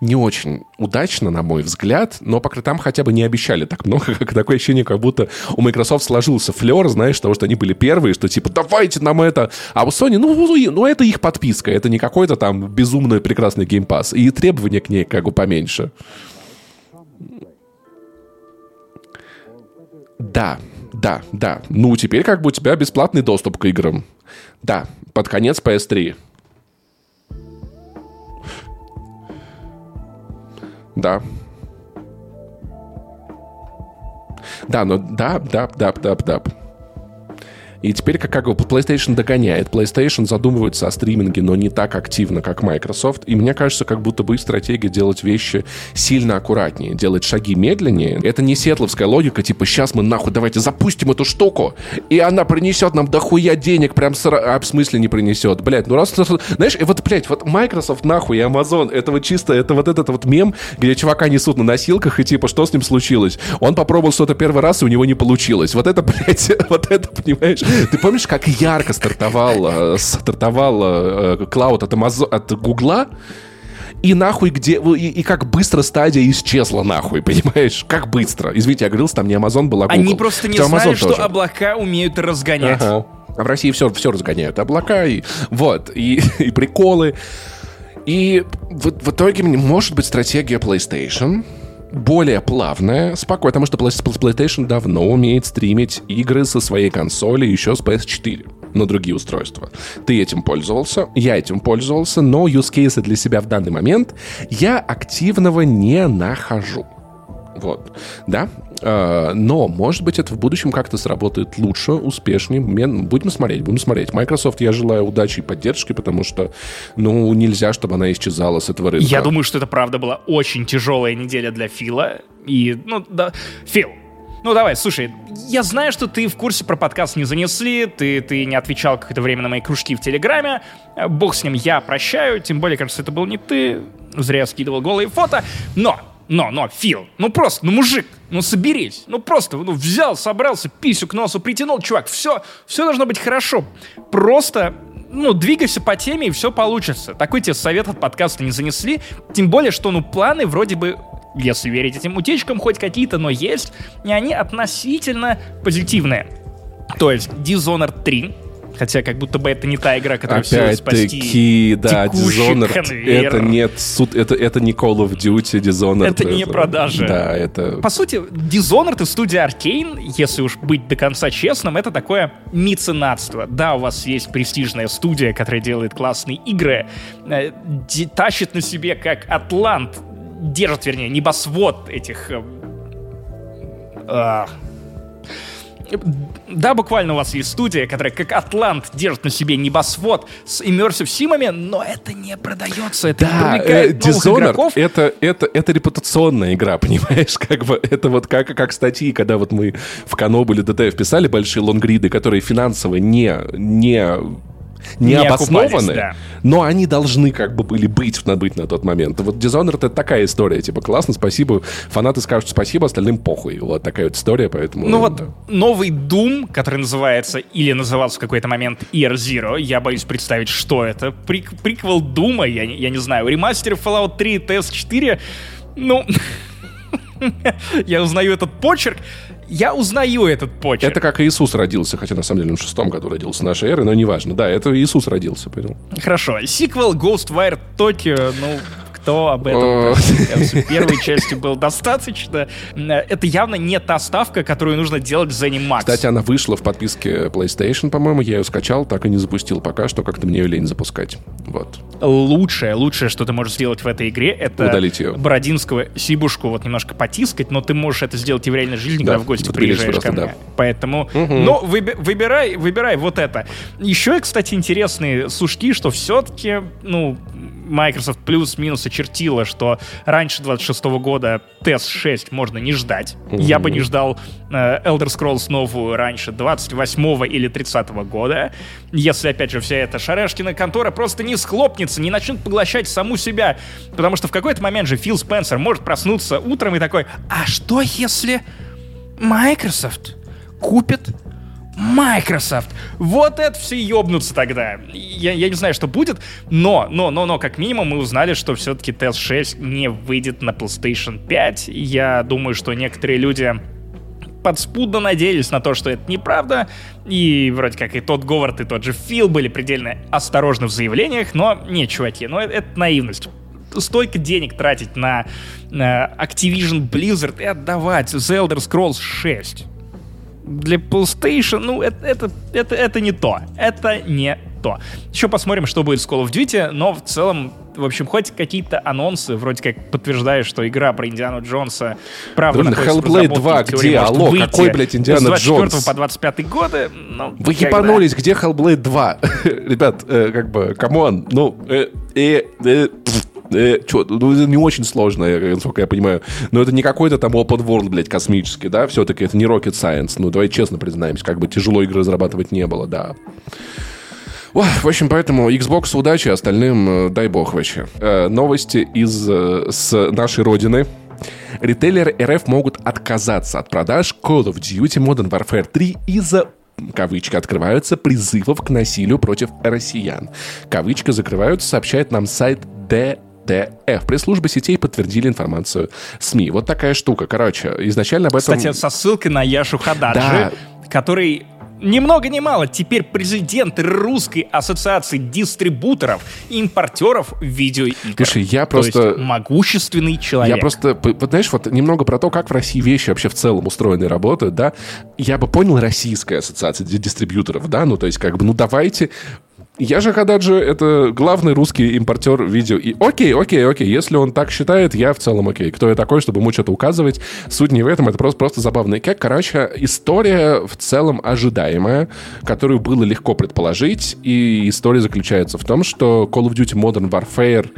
не очень удачно, на мой взгляд, но по там хотя бы не обещали так много, как такое ощущение, как будто у Microsoft сложился флер, знаешь, того, что они были первые, что типа давайте нам это, а у Sony, ну, ну, ну это их подписка, это не какой-то там безумный прекрасный геймпас, и требования к ней как бы поменьше. Да, да, да. Ну, теперь как бы у тебя бесплатный доступ к играм. Да, под конец PS3. Да. Да, но да, да, да, да, да. И теперь как, как PlayStation догоняет. PlayStation задумывается о стриминге, но не так активно, как Microsoft. И мне кажется, как будто бы стратегия делать вещи сильно аккуратнее, делать шаги медленнее. Это не сетловская логика, типа, сейчас мы нахуй давайте запустим эту штуку, и она принесет нам дохуя денег, прям с... а, в смысле не принесет. Блять, ну раз... Знаешь, вот, блядь, вот Microsoft нахуй и Amazon, это вот чисто, это вот этот вот мем, где чувака несут на носилках, и типа, что с ним случилось? Он попробовал что-то первый раз, и у него не получилось. Вот это, блядь, вот это, понимаешь? Ты помнишь, как ярко стартовал, э, стартовал э, клауд от, Амазон, от Гугла? И нахуй где... И, и как быстро стадия исчезла нахуй, понимаешь? Как быстро. Извините, я говорил, там не Amazon был, а Google. Они просто не Хотя знали, что облака умеют разгонять. Ага. А в России все, все разгоняют. Облака и... Вот. И, и приколы. И в, в итоге, может быть, стратегия PlayStation более плавная, спокойно, потому что PlayStation давно умеет стримить игры со своей консоли еще с PS4 на другие устройства. Ты этим пользовался, я этим пользовался, но use cases для себя в данный момент я активного не нахожу. Вот. Да? А, но, может быть, это в будущем как-то сработает лучше, успешнее. Будем смотреть, будем смотреть. Microsoft я желаю удачи и поддержки, потому что, ну, нельзя, чтобы она исчезала с этого рынка. Я думаю, что это правда была очень тяжелая неделя для Фила. И, ну, да, Фил, ну давай, слушай, я знаю, что ты в курсе про подкаст не занесли, ты, ты не отвечал какое-то время на мои кружки в Телеграме. Бог с ним, я прощаю, тем более, кажется, это был не ты. Зря я скидывал голые фото. Но но, но, Фил, ну просто, ну мужик, ну соберись. Ну просто, ну взял, собрался, писю к носу притянул, чувак, все, все должно быть хорошо. Просто ну, двигайся по теме, и все получится. Такой тебе совет от подкаста не занесли. Тем более, что, ну, планы вроде бы, если верить этим утечкам, хоть какие-то, но есть, и они относительно позитивные. То есть Dishonored 3 Хотя как будто бы это не та игра, которая Опять в силах спасти да, Dishonored, это нет суд, это, это не Call of Duty, Dishonored. Это не продажи. Да, это... По сути, Dishonored и студия Arkane, если уж быть до конца честным, это такое меценатство. Да, у вас есть престижная студия, которая делает классные игры, э, тащит на себе как Атлант, держит, вернее, небосвод этих... Э, э, да, буквально у вас есть студия, которая как Атлант держит на себе небосвод с immersive симами, но это не продается, это да, не э, Dishonored это, это, это репутационная игра, понимаешь? Как бы это вот как, как статьи, когда вот мы в Кано были ДТФ писали большие лонгриды, которые финансово не, не не, не обоснованы, да. но они должны как бы были быть, быть на тот момент. Вот Dishonored это такая история, типа, классно, спасибо, фанаты скажут спасибо, остальным похуй. Вот такая вот история, поэтому... Ну вот, новый Doom, который называется, или назывался в какой-то момент Year Zero, я боюсь представить, что это. Прик приквел Дума, я, я не знаю, ремастер Fallout 3, TS4, ну... я узнаю этот почерк, я узнаю этот почерк. Это как Иисус родился, хотя на самом деле он в шестом году родился нашей эры, но неважно. Да, это Иисус родился, понял. Хорошо. Сиквел Ghostwire Tokyo, ну, кто об этом. В первой части был достаточно. Это явно не та ставка, которую нужно делать в Zenimax. Кстати, она вышла в подписке PlayStation, по-моему. Я ее скачал, так и не запустил пока что. Как-то мне ее лень запускать. Вот. Лучшее, лучшее, что ты можешь сделать в этой игре, это Удалить ее. Бородинского Сибушку вот немножко потискать, но ты можешь это сделать и в реальной жизни, да, когда в гости приезжаешь просто, ко мне. Да. Поэтому, угу. ну, выби- выбирай, выбирай вот это. Еще, кстати, интересные сушки, что все-таки, ну, Microsoft плюс-минус очертила, что раньше 26 года TES 6 можно не ждать. Mm-hmm. Я бы не ждал э, Elder Scrolls новую раньше 28 или 30 года, если, опять же, вся эта шарешкина контора просто не схлопнется, не начнет поглощать саму себя. Потому что в какой-то момент же Фил Спенсер может проснуться утром и такой, а что если Microsoft купит Microsoft. Вот это все ёбнутся тогда. Я, я не знаю, что будет, но, но, но, но, как минимум мы узнали, что все-таки TS6 не выйдет на PlayStation 5. Я думаю, что некоторые люди подспудно надеялись на то, что это неправда, и вроде как и тот Говард, и тот же Фил были предельно осторожны в заявлениях, но не, чуваки, ну это, это наивность столько денег тратить на, на Activision Blizzard и отдавать The Elder Scrolls 6 для PlayStation, ну, это, это, это, это не то. Это не то. Еще посмотрим, что будет с Call of Duty, но в целом, в общем, хоть какие-то анонсы вроде как подтверждают, что игра про Индиану Джонса правда Блин, Hellblade 2 где? Алло, какой, блядь, Индиана Джонс? С 24 по 25 годы. Ну, Вы ебанулись, где Hellblade 2? Ребят, э, как бы, come on, ну, э, э, э, чё, ну, это не очень сложно, насколько я понимаю. Но это не какой-то там open world, блядь, космический, да, все-таки это не rocket science. Ну, давай честно признаемся, как бы тяжело игры разрабатывать не было, да. В общем, поэтому Xbox удачи, остальным э, дай бог вообще. Э, новости из э, с нашей родины. Ритейлеры РФ могут отказаться от продаж Call of Duty Modern Warfare 3 из-за кавычки открываются, призывов к насилию против россиян. Кавычка закрываются, сообщает нам сайт D ТФ. Пресс-службы сетей подтвердили информацию СМИ. Вот такая штука. Короче, изначально об этом... Кстати, со ссылкой на Яшу Хададжи, да. который ни много ни мало, теперь президент Русской ассоциации дистрибуторов и импортеров видеоигр. Слушай, я просто... То есть могущественный человек. Я просто, вот, знаешь, вот немного про то, как в России вещи вообще в целом устроены и работают, да, я бы понял Российская ассоциация дистрибьюторов, да, ну, то есть как бы, ну, давайте Я же Хададжи — это главный русский импортер видео. И окей, окей, окей, если он так считает, я в целом окей. Кто я такой, чтобы ему что-то указывать? Суть не в этом, это просто, просто забавно. И как, короче, история в целом ожидаемая, которую было легко предположить. И история заключается в том, что Call of Duty Modern Warfare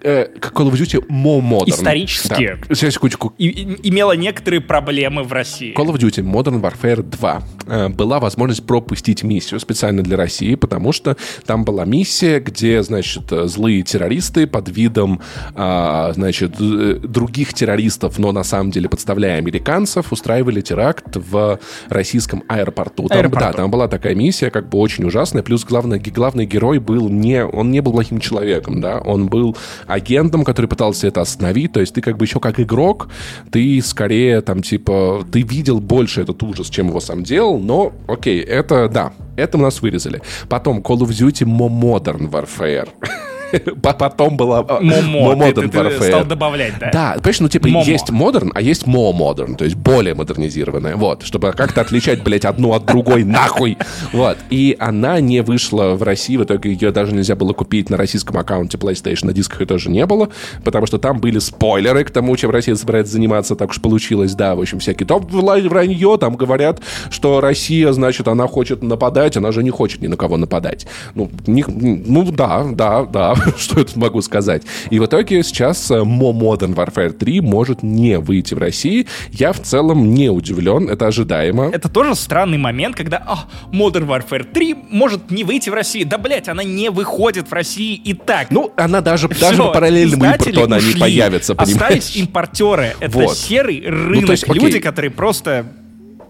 э, Call of Duty more modern. Исторически. Да. Сейчас, секундочку. И, и, имела некоторые проблемы в России. Call of Duty Modern Warfare 2 э, была возможность пропустить миссию специально для России, потому что там была миссия, где, значит, злые террористы под видом, э, значит, других террористов, но на самом деле подставляя американцев, устраивали теракт в российском аэропорту. Там, аэропорту. Да, там была такая миссия, как бы очень ужасная. Плюс главный, главный герой был не, он не был плохим человеком, да, он был агентом, который пытался это остановить. То есть ты как бы еще как игрок, ты скорее там типа, ты видел больше этот ужас, чем его сам делал, но окей, это да, это у нас вырезали. Потом Call of Duty Modern Warfare. Потом была Момо, Modern Warfare. стал добавлять, да? Да, понимаешь, ну типа есть модерн, а есть мо модерн, то есть более модернизированная, вот, чтобы как-то отличать, блядь, одну от другой нахуй, вот. И она не вышла в России, в итоге ее даже нельзя было купить на российском аккаунте PlayStation, на дисках ее тоже не было, потому что там были спойлеры к тому, чем Россия собирается заниматься, так уж получилось, да, в общем, всякие топ вранье, там говорят, что Россия, значит, она хочет нападать, она же не хочет ни на кого нападать. Ну, не, ну да, да, да, что я тут могу сказать. И в итоге сейчас э, Modern Warfare 3 может не выйти в России. Я в целом не удивлен, это ожидаемо. Это тоже странный момент, когда а, Modern Warfare 3 может не выйти в России. Да, блять, она не выходит в России и так. Ну, она даже, Все, даже по параллельному импорту она не появится, понимаешь? Остались импортеры. Это вот. серый рынок. Ну, то есть, Люди, которые просто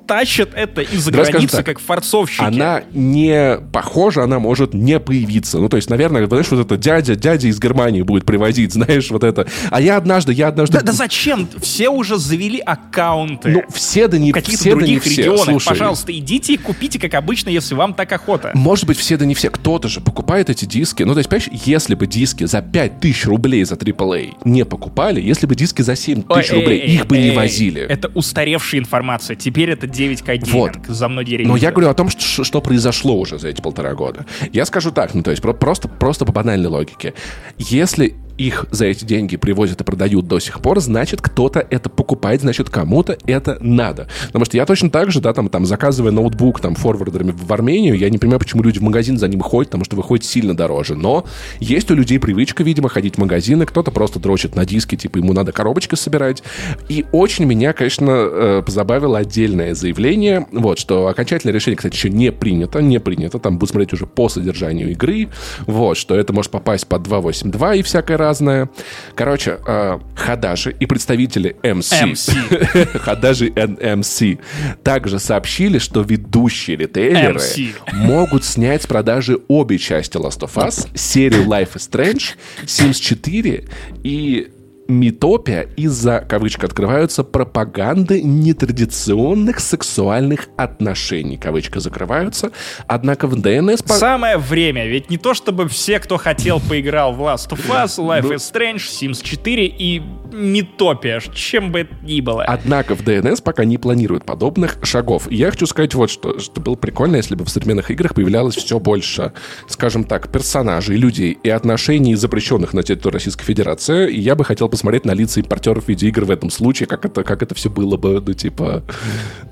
тащат это из-за границы, так, как форцовщики. Она не похожа, она может не появиться. Ну, то есть, наверное, знаешь, вот это дядя, дядя из Германии будет привозить, знаешь, вот это. А я однажды, я однажды... Да, да зачем? Все уже завели аккаунты. Ну, все да не, каких-то все других да не регионах. Слушай, Пожалуйста, идите и купите, как обычно, если вам так охота. Может быть, все да не все. Кто-то же покупает эти диски. Ну, то есть, понимаешь, если бы диски за 5000 рублей за AAA не покупали, если бы диски за 7 тысяч рублей, их бы не возили. Это устаревшая информация. Теперь это 9К вот. за многие релизы. Но я говорю о том, что, что произошло уже за эти полтора года. Я скажу так, ну то есть просто, просто по банальной логике. Если их за эти деньги привозят и продают до сих пор, значит, кто-то это покупает, значит, кому-то это надо. Потому что я точно так же, да, там, там заказывая ноутбук там форвардерами в Армению, я не понимаю, почему люди в магазин за ним ходят, потому что выходит сильно дороже. Но есть у людей привычка, видимо, ходить в магазины, кто-то просто дрочит на диски, типа ему надо коробочки собирать. И очень меня, конечно, э, позабавило отдельное заявление, вот, что окончательное решение, кстати, еще не принято, не принято, там будут смотреть уже по содержанию игры, вот, что это может попасть под 2.8.2 и всякое разное. Короче, э, Хадаши и представители MC, MC. Хадаши и MC также сообщили, что ведущие ритейлеры MC. могут снять с продажи обе части Last of Us, серию Life is Strange, Sims 4 и Митопия из-за, кавычка открываются, пропаганды нетрадиционных сексуальных отношений, кавычка закрываются. Однако в ДНС... Самое время, ведь не то чтобы все, кто хотел, поиграл в Last of Us, Life ну. is Strange, Sims 4 и Митопия, чем бы это ни было. Однако в ДНС пока не планируют подобных шагов. Я хочу сказать вот что, что было прикольно, если бы в современных играх появлялось все больше, скажем так, персонажей, людей и отношений, запрещенных на территории Российской Федерации. И я бы хотел посмотреть на лица импортеров видеоигр в этом случае, как это, как это все было бы, ну, типа,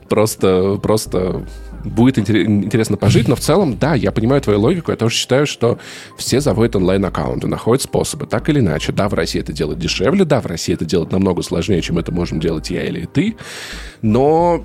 просто, просто будет интересно пожить, но в целом, да, я понимаю твою логику, я тоже считаю, что все заводят онлайн-аккаунты, находят способы, так или иначе. Да, в России это делать дешевле, да, в России это делать намного сложнее, чем это можем делать я или ты, но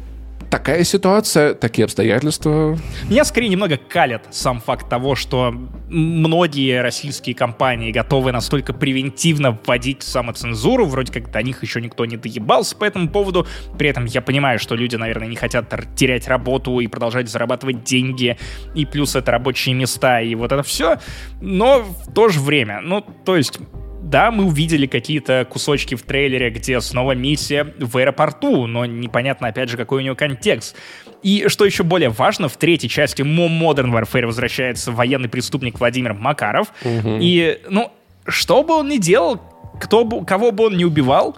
такая ситуация, такие обстоятельства. Меня скорее немного калит сам факт того, что многие российские компании готовы настолько превентивно вводить самоцензуру, вроде как до них еще никто не доебался по этому поводу. При этом я понимаю, что люди, наверное, не хотят терять работу и продолжать зарабатывать деньги, и плюс это рабочие места, и вот это все. Но в то же время, ну, то есть да, мы увидели какие-то кусочки в трейлере, где снова миссия в аэропорту, но непонятно, опять же, какой у нее контекст. И что еще более важно, в третьей части Modern Warfare возвращается военный преступник Владимир Макаров. Угу. И, ну, что бы он ни делал, кто бы, кого бы он ни убивал,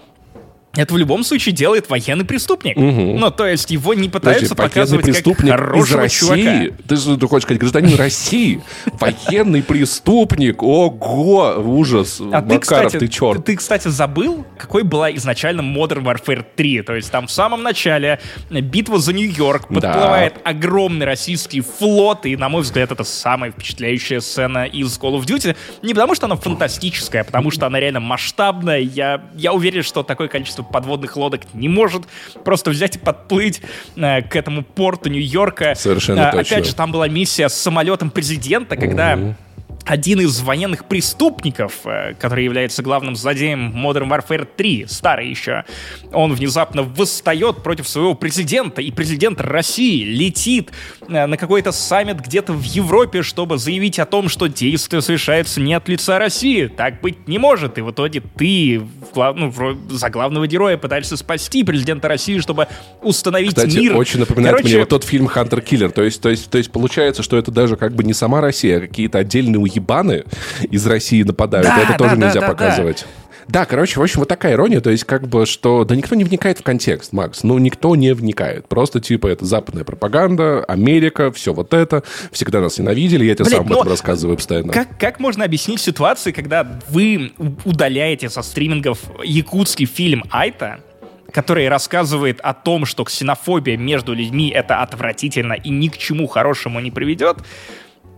это в любом случае делает военный преступник. Угу. Ну, то есть его не пытаются Подожди, показывать преступник как хорошего из чувака. России? Ты же ты хочешь сказать гражданин России? Военный преступник? Ого, ужас. А ты, Макаров, кстати, ты черт. ты, кстати, забыл, какой была изначально Modern Warfare 3. То есть там в самом начале битва за Нью-Йорк, Да. подплывает огромный российский флот, и, на мой взгляд, это самая впечатляющая сцена из Call of Duty. Не потому, что она фантастическая, а потому что она реально масштабная. Я, я уверен, что такое количество подводных лодок не может просто взять и подплыть э, к этому порту Нью-Йорка. Совершенно Э, точно. Опять же, там была миссия с самолетом президента, когда один из военных преступников, э, который является главным злодеем Modern Warfare 3, старый еще, он внезапно восстает против своего президента, и президент России летит э, на какой-то саммит где-то в Европе, чтобы заявить о том, что действие совершается не от лица России. Так быть не может. И в итоге ты ну, за главного героя пытаешься спасти президента России, чтобы установить Кстати, мир. очень напоминает Короче, мне вот тот фильм «Хантер Киллер». То есть, то, есть, то есть получается, что это даже как бы не сама Россия, а какие-то отдельные уебаны из России нападают. Да, это тоже да, да, нельзя да, да. показывать. Да, короче, в общем, вот такая ирония, то есть как бы, что... Да никто не вникает в контекст, Макс, ну никто не вникает. Просто типа это западная пропаганда, Америка, все вот это, всегда нас ненавидели, я тебе Блин, сам об этом рассказываю постоянно. Как, как можно объяснить ситуацию, когда вы удаляете со стримингов якутский фильм «Айта», который рассказывает о том, что ксенофобия между людьми — это отвратительно и ни к чему хорошему не приведет,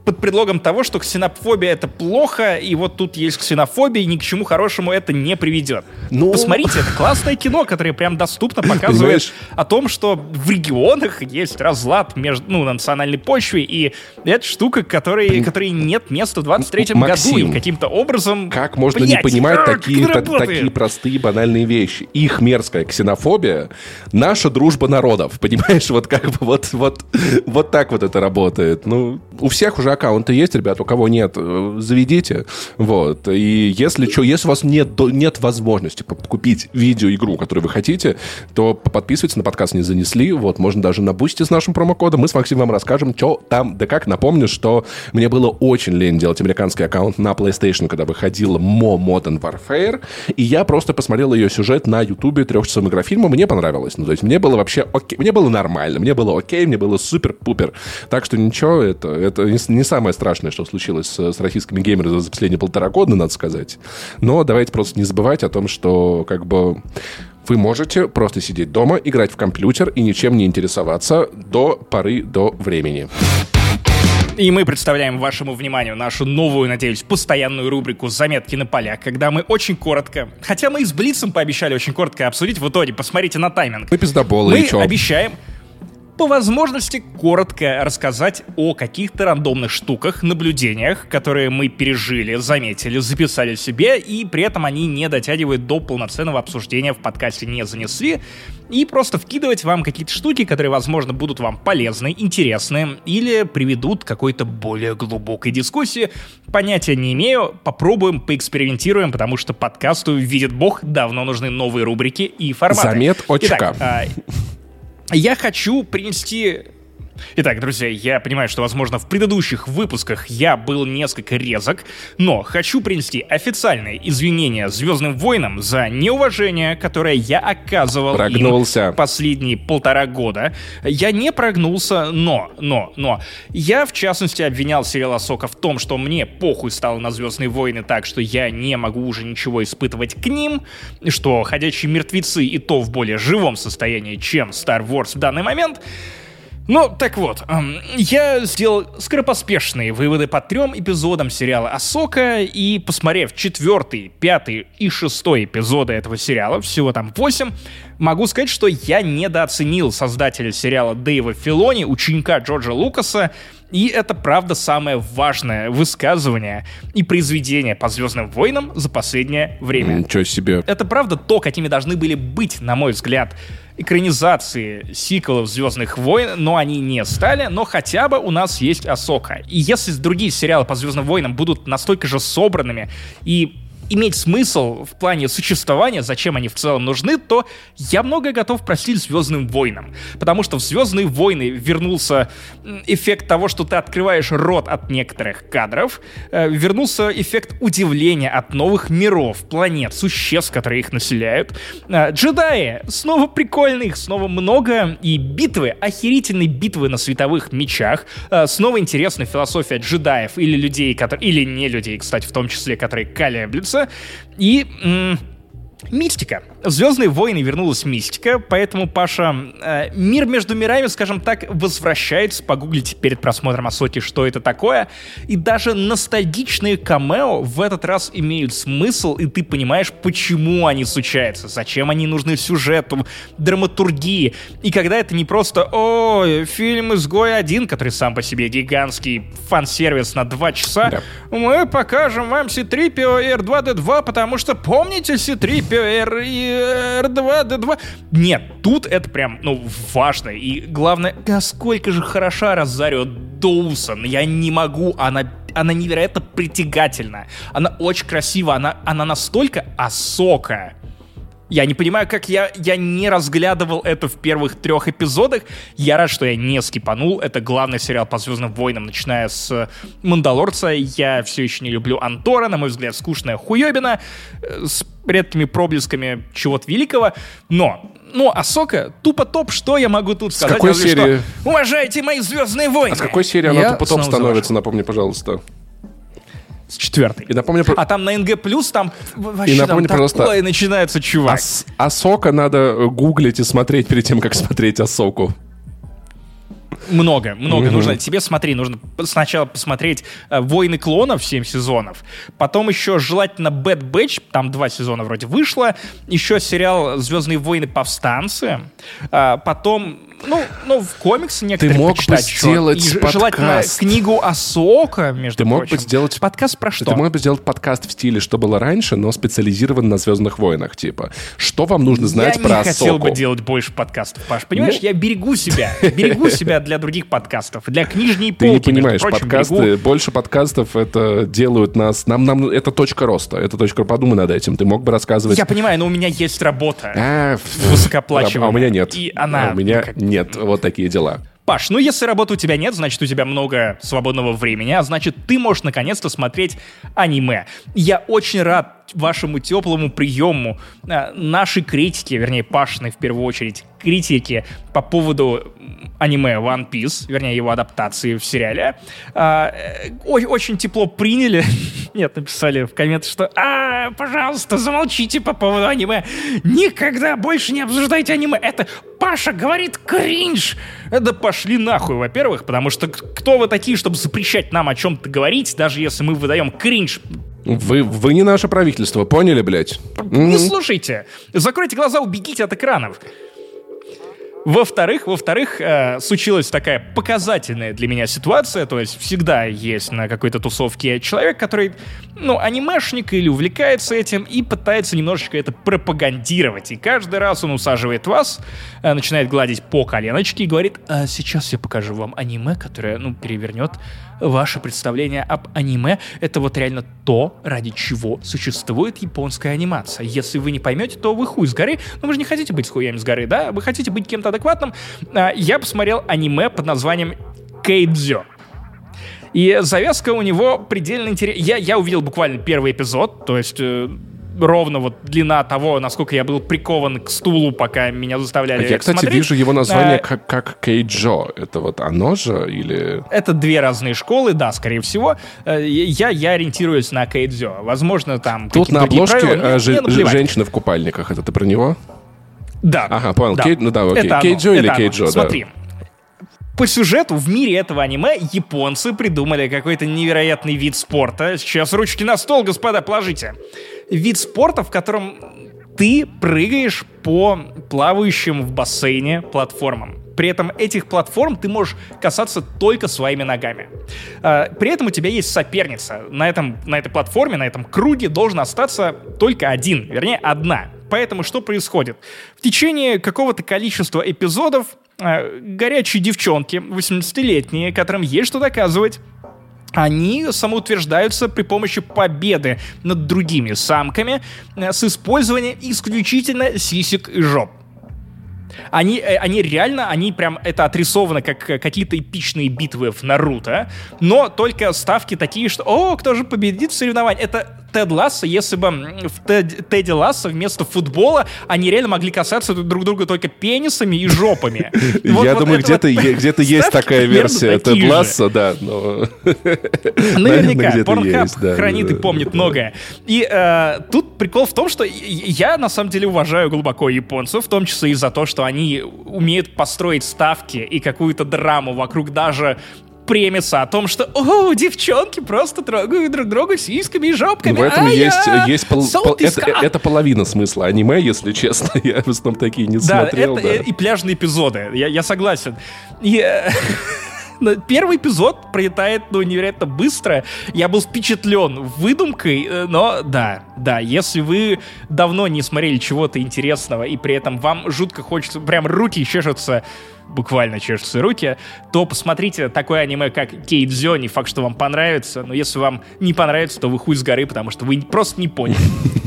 под предлогом того, что ксенофобия — это плохо, и вот тут есть ксенофобия, и ни к чему хорошему это не приведет. Ну- Посмотрите, это классное кино, которое прям доступно показывает Понимаешь? о том, что в регионах есть разлад между, ну, на национальной почве, и это штука, которой, которой нет места в 23-м году, и каким-то образом... Как можно Блядь, не понимать как такие, та- такие простые банальные вещи? Их мерзкая ксенофобия, наша дружба народов, понимаешь? Вот как бы вот, вот, вот так вот это работает. Ну, у всех уже аккаунты есть, ребят, у кого нет, э, заведите. Вот. И если что, если у вас нет, нет возможности купить видеоигру, которую вы хотите, то подписывайтесь на подкаст «Не занесли». Вот, можно даже на бусте с нашим промокодом. Мы с Максимом вам расскажем, что там, да как. Напомню, что мне было очень лень делать американский аккаунт на PlayStation, когда выходила Mo Modern Warfare, и я просто посмотрел ее сюжет на Ютубе трехчасовым игрофильмом, мне понравилось. Ну, то есть мне было вообще окей, мне было нормально, мне было окей, мне было супер-пупер. Так что ничего, это, это не, самое страшное, что случилось с, с российскими геймерами за последние полтора года, надо сказать. Но давайте просто не забывать о том, что как бы вы можете просто сидеть дома, играть в компьютер и ничем не интересоваться до поры до времени. И мы представляем вашему вниманию нашу новую, надеюсь, постоянную рубрику «Заметки на полях», когда мы очень коротко, хотя мы и с Блицем пообещали очень коротко обсудить, в итоге посмотрите на тайминг. Мы пиздоболы, Мы и чё? обещаем по возможности коротко рассказать о каких-то рандомных штуках, наблюдениях, которые мы пережили, заметили, записали себе, и при этом они не дотягивают до полноценного обсуждения в подкасте «Не занесли», и просто вкидывать вам какие-то штуки, которые, возможно, будут вам полезны, интересны, или приведут к какой-то более глубокой дискуссии. Понятия не имею, попробуем, поэкспериментируем, потому что подкасту «Видит Бог» давно нужны новые рубрики и форматы. Заметочка. Итак, а, я хочу принести... Итак, друзья, я понимаю, что, возможно, в предыдущих выпусках я был несколько резок, но хочу принести официальные извинения Звездным Войнам за неуважение, которое я оказывал им Прогнулся. последние полтора года. Я не прогнулся, но, но, но. Я, в частности, обвинял сериал Асока в том, что мне похуй стало на Звездные войны так, что я не могу уже ничего испытывать к ним, что Ходячие мертвецы и то в более живом состоянии, чем Star Wars в данный момент. Ну, так вот, эм, я сделал скоропоспешные выводы по трем эпизодам сериала Асока, и посмотрев четвертый, пятый и шестой эпизоды этого сериала, всего там восемь, могу сказать, что я недооценил создателя сериала Дэйва Филони, ученика Джорджа Лукаса, и это правда самое важное высказывание и произведение по Звездным войнам за последнее время. Ничего себе. Это правда то, какими должны были быть, на мой взгляд, экранизации сиквелов Звездных войн, но они не стали, но хотя бы у нас есть Асока. И если другие сериалы по Звездным войнам будут настолько же собранными и иметь смысл в плане существования, зачем они в целом нужны, то я многое готов простить Звездным войнам. Потому что в Звездные войны вернулся эффект того, что ты открываешь рот от некоторых кадров, э, вернулся эффект удивления от новых миров, планет, существ, которые их населяют. Э, джедаи снова прикольных, снова много, и битвы, охерительные битвы на световых мечах, э, снова интересная философия джедаев или людей, которые, или не людей, кстати, в том числе, которые колеблются, и... Мистика. В «Звездные войны» вернулась мистика, поэтому, Паша, э, мир между мирами, скажем так, возвращается. Погуглите перед просмотром Асоки, что это такое. И даже ностальгичные камео в этот раз имеют смысл, и ты понимаешь, почему они случаются, зачем они нужны сюжету, драматургии. И когда это не просто «О, фильм «Изгой один», который сам по себе гигантский фан-сервис на два часа, да. мы покажем вам C-3PO и R2-D2, потому что помните C-3PO R и R2, D2. Нет, тут это прям, ну, важно. И главное, насколько же хороша Розарио Доусон. Я не могу, она она невероятно притягательна. Она очень красива, она, она настолько осокая. Я не понимаю, как я, я не разглядывал это в первых трех эпизодах. Я рад, что я не скипанул. Это главный сериал по Звездным войнам, начиная с Мандалорца. Я все еще не люблю Антора, на мой взгляд, скучная хуебина э, с редкими проблесками чего-то великого. Но ну, Асока тупо топ, что я могу тут сказать? С какой серии? Что, Уважайте мои Звездные войны! А с какой серии она тупо топ становится, напомни, пожалуйста с четвертой. И напомню, а там на НГ плюс там вообще и напомню, там пожалуйста, такое начинается чувак. Ас Асока надо э, гуглить и смотреть перед тем, как смотреть Асоку. Много, много mm-hmm. нужно. Тебе смотри, нужно сначала посмотреть э, «Войны клонов» 7 сезонов, потом еще желательно «Bad Batch», там два сезона вроде вышло, еще сериал «Звездные войны. Повстанцы», э, потом ну, ну, в комиксы некоторые Ты мог бы сделать И подкаст. Желательно книгу Асока, между Ты мог прочим. бы сделать... Подкаст про что? Ты мог бы сделать подкаст в стиле, что было раньше, но специализирован на «Звездных войнах», типа. Что вам нужно знать я про Асоку? Я не хотел бы делать больше подкастов, Паш. Понимаешь, ну... я берегу себя. Берегу себя для других подкастов. Для книжней полки, Ты не понимаешь, прочим, подкасты, берегу... больше подкастов это делают нас... Нам, нам, это точка роста. Это точка... Подумай над этим. Ты мог бы рассказывать... Я понимаю, но у меня есть работа. А, высокооплачиваемая. А у меня нет. И она... А у меня нет. Вот такие дела. Паш, ну если работы у тебя нет, значит у тебя много свободного времени, а значит ты можешь наконец-то смотреть аниме. Я очень рад вашему теплому приему э, нашей критики, вернее, Пашиной в первую очередь, критики по поводу аниме One Piece, вернее, его адаптации в сериале. А, э, очень тепло приняли. Нет, написали в комментах, что а, пожалуйста, замолчите по поводу аниме. Никогда больше не обсуждайте аниме. Это Паша говорит кринж. Да пошли нахуй, во-первых, потому что кто вы такие, чтобы запрещать нам о чем-то говорить, даже если мы выдаем кринж вы, вы не наше правительство, поняли, блядь? Не mm-hmm. слушайте. Закройте глаза, убегите от экранов. Во-вторых, во-вторых, э, случилась такая показательная для меня ситуация, то есть всегда есть на какой-то тусовке человек, который, ну, анимешник или увлекается этим и пытается немножечко это пропагандировать. И каждый раз он усаживает вас, э, начинает гладить по коленочке и говорит, а сейчас я покажу вам аниме, которое, ну, перевернет ваше представление об аниме. Это вот реально то, ради чего существует японская анимация. Если вы не поймете, то вы хуй с горы. Но вы же не хотите быть с хуями с горы, да? Вы хотите быть кем-то адекватным. А, я посмотрел аниме под названием Кейдзё. И завязка у него предельно интересная. Я, я увидел буквально первый эпизод, то есть э, ровно вот длина того, насколько я был прикован к стулу, пока меня заставляли Я, кстати, смотреть. вижу его название а, как, как Кейджо. Это вот оно же или... Это две разные школы, да, скорее всего. Э, я, я ориентируюсь на Кейджо. Возможно, там Тут на обложке правила, ж, женщина в купальниках. Это ты про него? Да. Ага, понял. Да. Кей, ну да, окей. Это Кейджо или Кейджо, да. Смотри, по сюжету в мире этого аниме японцы придумали какой-то невероятный вид спорта. Сейчас ручки на стол, господа, положите вид спорта, в котором ты прыгаешь по плавающим в бассейне платформам. При этом этих платформ ты можешь касаться только своими ногами. А, при этом у тебя есть соперница. На, этом, на этой платформе, на этом круге должен остаться только один, вернее, одна. Поэтому что происходит? В течение какого-то количества эпизодов а, горячие девчонки, 18-летние, которым есть что доказывать, они самоутверждаются при помощи победы над другими самками э, с использованием исключительно сисек и жоп. Они, э, они реально, они прям, это отрисовано как э, какие-то эпичные битвы в Наруто, но только ставки такие, что, о, кто же победит в соревновании? Это Тед Ласса, если бы в Тед, Теди Ласса вместо футбола они реально могли касаться друг друга только пенисами и жопами. Я думаю, где-то есть такая версия Тед Ласса, да. Наверняка. Порнхаб хранит и помнит многое. И э, тут прикол в том, что я на самом деле уважаю глубоко японцев, в том числе и за то, что они умеют построить ставки и какую-то драму вокруг даже премиса о том, что о, девчонки просто трогают друг друга сиськами и жопками. В этом есть, есть пол, пол, это, это половина смысла аниме, если честно. Я в основном такие не да, смотрел. Это, да, и пляжные эпизоды, я, я согласен. И, э, Первый эпизод пролетает, ну, невероятно быстро. Я был впечатлен выдумкой, э, но да, да, если вы давно не смотрели чего-то интересного, и при этом вам жутко хочется, прям руки чешутся буквально чешутся руки, то посмотрите такое аниме, как Кейт Зё, не факт, что вам понравится, но если вам не понравится, то вы хуй с горы, потому что вы просто не поняли.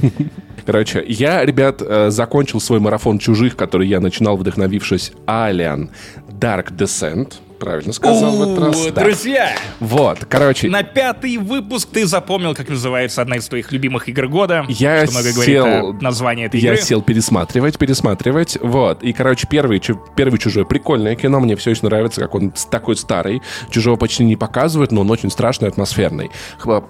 Короче, я, ребят, э, закончил свой марафон чужих, который я начинал, вдохновившись Alien Dark Descent правильно сказал в этот раз. Друзья! Вот, короче... На пятый выпуск ты запомнил, как называется одна из твоих любимых игр года. Я что много сел... говорит название этой я игры. Я сел пересматривать, пересматривать, вот. И, короче, первый, первый «Чужой» прикольное кино, мне все очень нравится, как он такой старый. «Чужого» почти не показывает, но он очень страшный, атмосферный.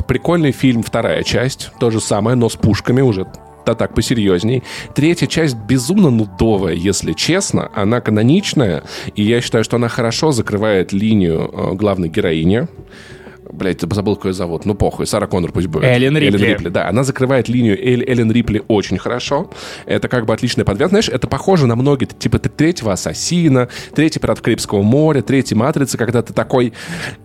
Прикольный фильм, вторая часть, то же самое, но с пушками уже да так, посерьезней. Третья часть безумно нудовая, если честно. Она каноничная, и я считаю, что она хорошо закрывает линию э, главной героини. Блять, забыл, какой зовут. Ну, похуй. Сара Коннор пусть будет. Эллен Рипли. Эллен Рипли, да. Она закрывает линию Эль, Эллен Рипли очень хорошо. Это как бы отличный подвязка. Знаешь, это похоже на многие, типа третьего Ассасина, третий Пират Карибского моря, третий Матрица, когда ты такой,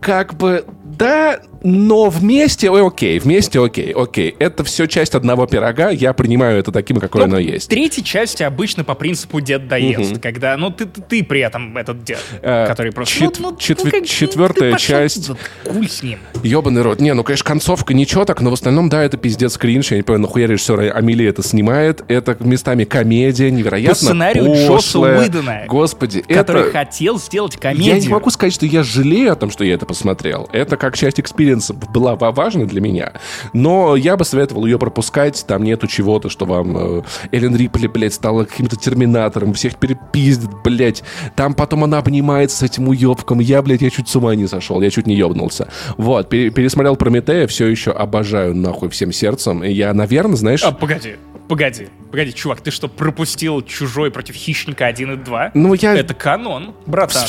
как бы, да, но вместе, ой, окей, вместе, окей, окей. Это все часть одного пирога, я принимаю это таким, какое ну, оно есть. Третьей части обычно по принципу дед доест, угу. когда, ну, ты, ты, ты при этом этот дед, а, который просто... Чет, ну, ну, четвер, ну, четвертая ты часть... Хуй с ним. Ёбаный рот. Не, ну, конечно, концовка ничего так, но в остальном, да, это пиздец кринж. Я не понимаю, нахуя режиссер Амели это снимает. Это местами комедия, невероятно По сценарию Джосса Уидона. Господи, который это... хотел сделать комедию. Я не могу сказать, что я жалею о том, что я это посмотрел. Это как часть experience а была важна для меня. Но я бы советовал ее пропускать. Там нету чего-то, что вам э, Эллен Рипли, блядь, стала каким-то терминатором, всех перепиздит, блядь. Там потом она обнимается с этим уебком. Я, блядь, я чуть с ума не сошел, я чуть не ебнулся. Вот, пересмотрел Прометея, все еще обожаю нахуй всем сердцем. Я, наверное, знаешь... А, погоди, погоди, погоди, чувак, ты что, пропустил «Чужой против Хищника 1 и 2»? Ну, я... Это канон, братан.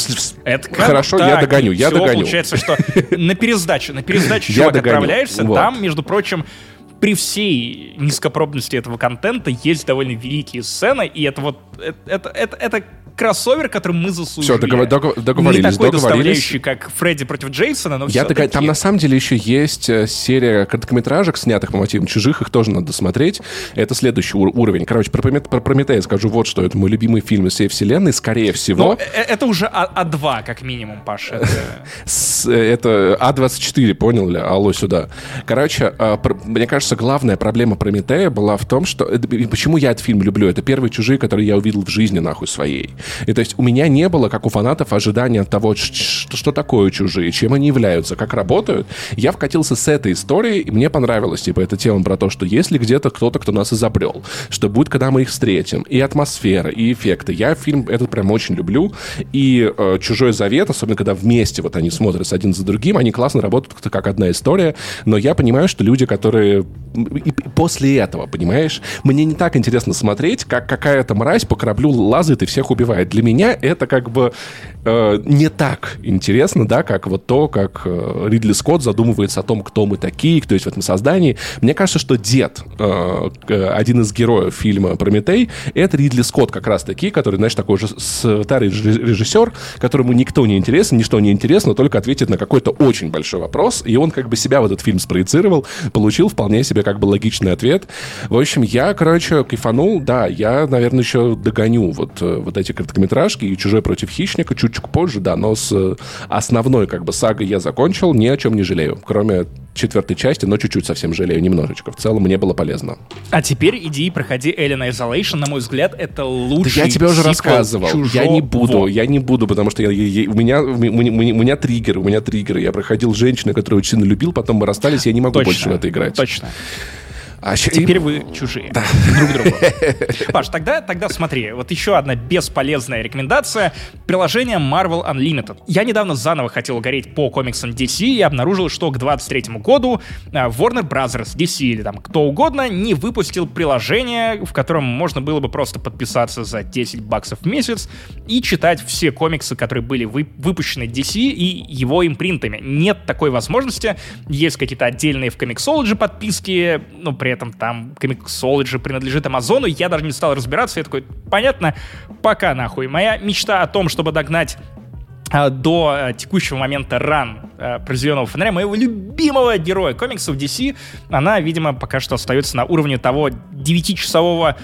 Это канон. Хорошо, так, я догоню, я все, догоню. получается, что на пересдачу, на пересдачу, чувак, отправляешься, там, между прочим, при всей низкопробности этого контента есть довольно великие сцены, и это вот это, это, это, это кроссовер, который мы заслужили. Все, договор, договорились. Не такой договорились. как Фредди против Джейсона, но Я догад... Там на самом деле еще есть э, серия короткометражек, снятых по мотивам чужих, их тоже надо смотреть. Это следующий ур- уровень. Короче, про, Промет... про Прометея скажу вот что. Это мой любимый фильм из всей вселенной, скорее всего. Но э, это уже А- А2, как минимум, Паша. Это А24, понял ли? Алло, сюда. Короче, а, мне кажется, главная проблема Прометея была в том, что... Почему я этот фильм люблю? Это первые чужие, которые я увидел в жизни, нахуй, своей. И то есть у меня не было, как у фанатов, ожидания от того, что, что такое чужие, чем они являются, как работают. Я вкатился с этой историей, и мне понравилось, типа, эта тема про то, что если где-то кто-то, кто нас изобрел, что будет, когда мы их встретим, и атмосфера, и эффекты. Я фильм этот прям очень люблю, и э, «Чужой завет», особенно когда вместе вот они смотрятся один за другим, они классно работают как одна история, но я понимаю, что люди, которые... И после этого, понимаешь, мне не так интересно смотреть, как какая-то мразь по кораблю лазает и всех убивает для меня это как бы э, не так интересно, да, как вот то, как э, Ридли Скотт задумывается о том, кто мы такие, кто есть в этом создании. Мне кажется, что дед, э, один из героев фильма «Прометей», это Ридли Скотт как раз-таки, который, знаешь, такой же старый режиссер, которому никто не интересен, ничто не интересно, только ответит на какой-то очень большой вопрос, и он как бы себя в этот фильм спроецировал, получил вполне себе как бы логичный ответ. В общем, я, короче, кайфанул, да, я, наверное, еще догоню вот, э, вот эти короткометражки и «Чужой против хищника» чуть-чуть позже, да, но с э, основной как бы сагой я закончил, ни о чем не жалею, кроме четвертой части, но чуть-чуть совсем жалею, немножечко. В целом мне было полезно. А теперь иди и проходи Alien Isolation. На мой взгляд, это лучший Да я тебе уже рассказывал. Я не буду, я не буду, потому что я, я, я, у, меня, у, меня, у меня триггеры, у меня триггеры. Я проходил женщину, которую очень сильно любил, потом мы расстались, я не могу Точно, больше в это играть. Точно. А Теперь вы чужие да. друг другу. Паш, тогда, тогда смотри, вот еще одна бесполезная рекомендация. Приложение Marvel Unlimited. Я недавно заново хотел гореть по комиксам DC и обнаружил, что к 23 году а, Warner Brothers, DC или там кто угодно не выпустил приложение, в котором можно было бы просто подписаться за 10 баксов в месяц и читать все комиксы, которые были вы, выпущены DC и его импринтами. Нет такой возможности. Есть какие-то отдельные в Comixology подписки, ну, при этом там Comixology принадлежит Амазону, я даже не стал разбираться, я такой, понятно, пока нахуй. Моя мечта о том, чтобы догнать а, до а, текущего момента ран про Зеленого фонаря, моего любимого героя комиксов DC, она, видимо, пока что остается на уровне того 9-часового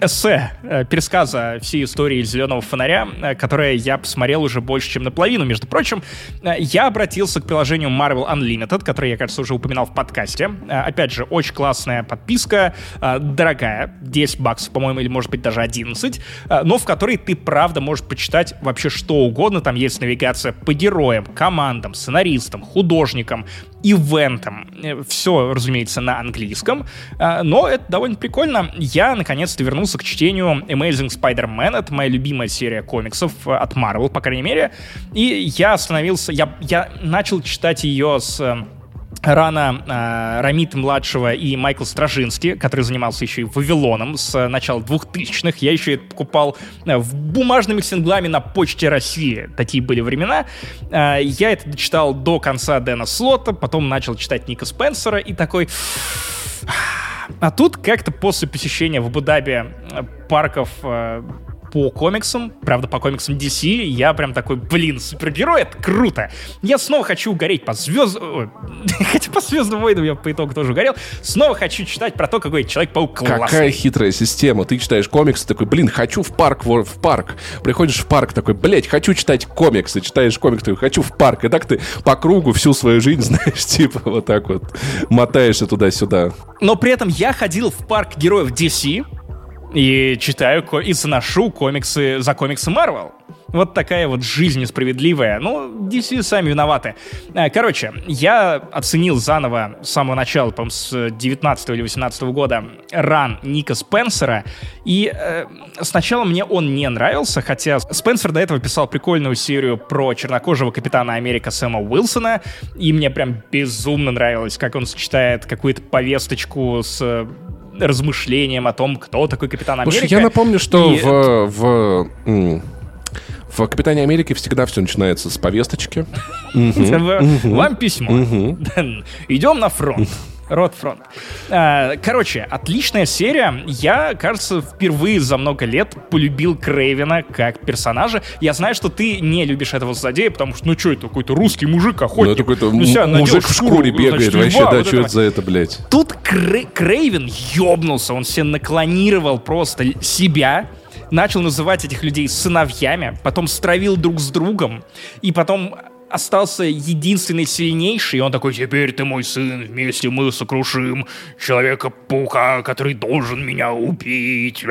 эссе, э, пересказа всей истории «Зеленого фонаря», э, которое я посмотрел уже больше, чем наполовину. Между прочим, э, я обратился к приложению Marvel Unlimited, которое я, кажется, уже упоминал в подкасте. Опять же, очень классная подписка, дорогая, 10 баксов, по-моему, или, может быть, даже 11, но в которой ты, правда, можешь почитать вообще что угодно. Там есть навигация по героям, командам, сценаристам, художникам, ивентом. Все, разумеется, на английском, но это довольно прикольно. Я, наконец-то, вернулся к чтению Amazing Spider-Man. Это моя любимая серия комиксов от Marvel, по крайней мере. И я остановился, я, я начал читать ее с рано э, Рамит младшего и Майкл Стражинский, который занимался еще и Вавилоном с начала 2000-х. Я еще это покупал э, в бумажными синглами на почте России. Такие были времена. Э, я это дочитал до конца Дэна Слота, потом начал читать Ника Спенсера и такой... А тут как-то после посещения в Абу-Даби э, парков э, по комиксам, правда, по комиксам DC, я прям такой, блин, супергерой, это круто. Я снова хочу угореть по звездам... Хотя по звездным войнам я по итогу тоже угорел. Снова хочу читать про то, какой Человек-паук классный. Какая хитрая система. Ты читаешь комиксы, такой, блин, хочу в парк, в, в парк. Приходишь в парк, такой, блядь, хочу читать комиксы. Читаешь комиксы, такой, хочу в парк. И так ты по кругу всю свою жизнь, знаешь, типа вот так вот мотаешься туда-сюда. Но при этом я ходил в парк героев DC, и читаю и заношу комиксы за комиксы Marvel. Вот такая вот жизнь несправедливая. Ну, DC сами виноваты. Э, короче, я оценил заново с самого начала, по с 19 или 18 года ран Ника Спенсера. И э, сначала мне он не нравился, хотя Спенсер до этого писал прикольную серию про чернокожего капитана Америка Сэма Уилсона. И мне прям безумно нравилось, как он сочетает какую-то повесточку с размышлением о том, кто такой Капитан Америка. Слушай, я напомню, что и... в, в, в Капитане Америки всегда все начинается с повесточки. Вам письмо. Идем на фронт. Ротфронт. А, короче, отличная серия. Я, кажется, впервые за много лет полюбил Крейвена как персонажа. Я знаю, что ты не любишь этого злодея, потому что, ну что это, какой-то русский мужик, охотник. Ну, это какой-то ну, мужик в шкуре бегает значит, вообще, да, что это за это, блядь? Тут Крей Крейвен ёбнулся, он себе наклонировал просто себя, начал называть этих людей сыновьями, потом стравил друг с другом, и потом остался единственный сильнейший, и он такой, теперь ты мой сын, вместе мы сокрушим Человека-паука, который должен меня убить,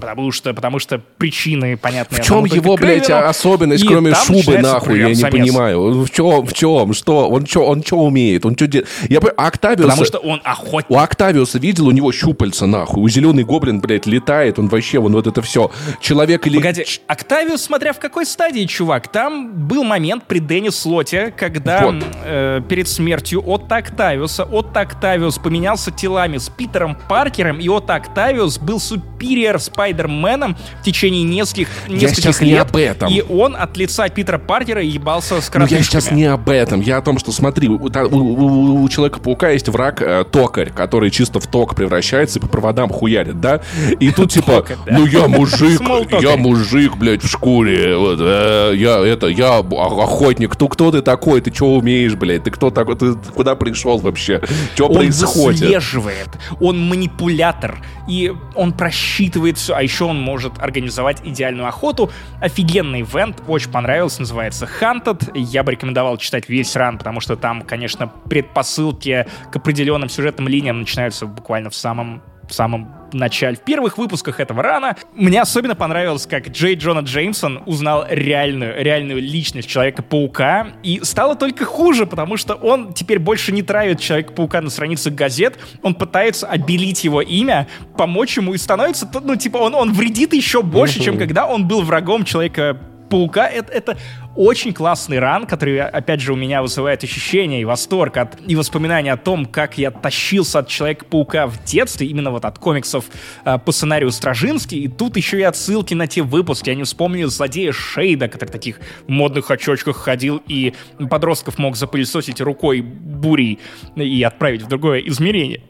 потому что, потому что причины понятные. В чем его, блядь, особенность, и кроме шубы, нахуй, я не самец. понимаю. В чем, в чем, что, он что, он что умеет, он что делает? Я Октавиуса... Потому что он охотник. У Октавиуса видел, у него щупальца, нахуй, у зеленый гоблин, блядь, летает, он вообще, вон вот это все. Человек или... Погоди, Октавиус, смотря в какой стадии, чувак, там был момент при Дэне Дэне Слоте, когда вот. э, перед смертью Отто Октавиуса, Отто Октавиус поменялся телами с Питером Паркером, и Отто Октавиус был супериор Спайдерменом в течение нескольких, нескольких лет. не об этом. И он от лица Питера Паркера ебался с. Ну, я сейчас не об этом. Я о том, что, смотри, у, у, у, Человека-паука есть враг э, токарь, который чисто в ток превращается и по проводам хуярит, да? И тут типа, ну я мужик, я мужик, блядь, в шкуре, э, я это, я охотник кто, кто ты такой, ты что умеешь, блядь, ты кто такой, ты куда пришел вообще, что происходит? Он выслеживает, он манипулятор, и он просчитывает все, а еще он может организовать идеальную охоту. Офигенный ивент, очень понравился, называется Hunted. Я бы рекомендовал читать весь ран, потому что там, конечно, предпосылки к определенным сюжетным линиям начинаются буквально в самом в самом начале, в первых выпусках этого рана. Мне особенно понравилось, как Джей Джона Джеймсон узнал реальную, реальную личность Человека-паука, и стало только хуже, потому что он теперь больше не травит Человека-паука на страницах газет, он пытается обелить его имя, помочь ему, и становится, ну, типа, он, он вредит еще больше, чем когда он был врагом Человека Паука это, это очень классный ран, который, опять же, у меня вызывает ощущение и восторг от, и воспоминания о том, как я тащился от Человека-паука в детстве, именно вот от комиксов э, по сценарию Стражинский, и тут еще и отсылки на те выпуски. Я не вспомню злодея Шейда, который в таких модных очочках ходил и подростков мог запылесосить рукой бурей и отправить в другое измерение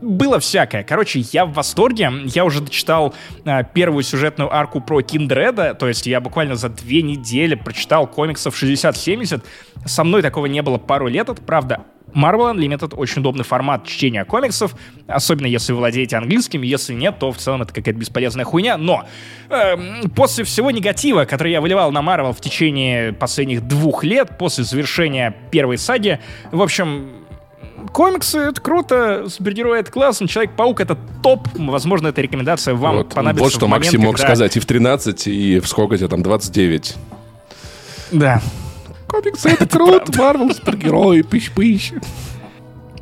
было всякое. Короче, я в восторге. Я уже дочитал э, первую сюжетную арку про Киндреда, то есть я буквально за две недели прочитал комиксов 60-70. Со мной такого не было пару лет. Это правда Marvel Unlimited очень удобный формат чтения комиксов, особенно если вы владеете английским, если нет, то в целом это какая-то бесполезная хуйня, но э, после всего негатива, который я выливал на Marvel в течение последних двух лет, после завершения первой саги, в общем, комиксы — это круто, супергерои — это классно, Человек-паук — это топ. Возможно, эта рекомендация вам вот, понадобится Вот что Максим мог когда... сказать и в 13, и в сколько тебе там, 29. Да. Комиксы — это круто, Марвел, супергерои, пыщ-пыщ.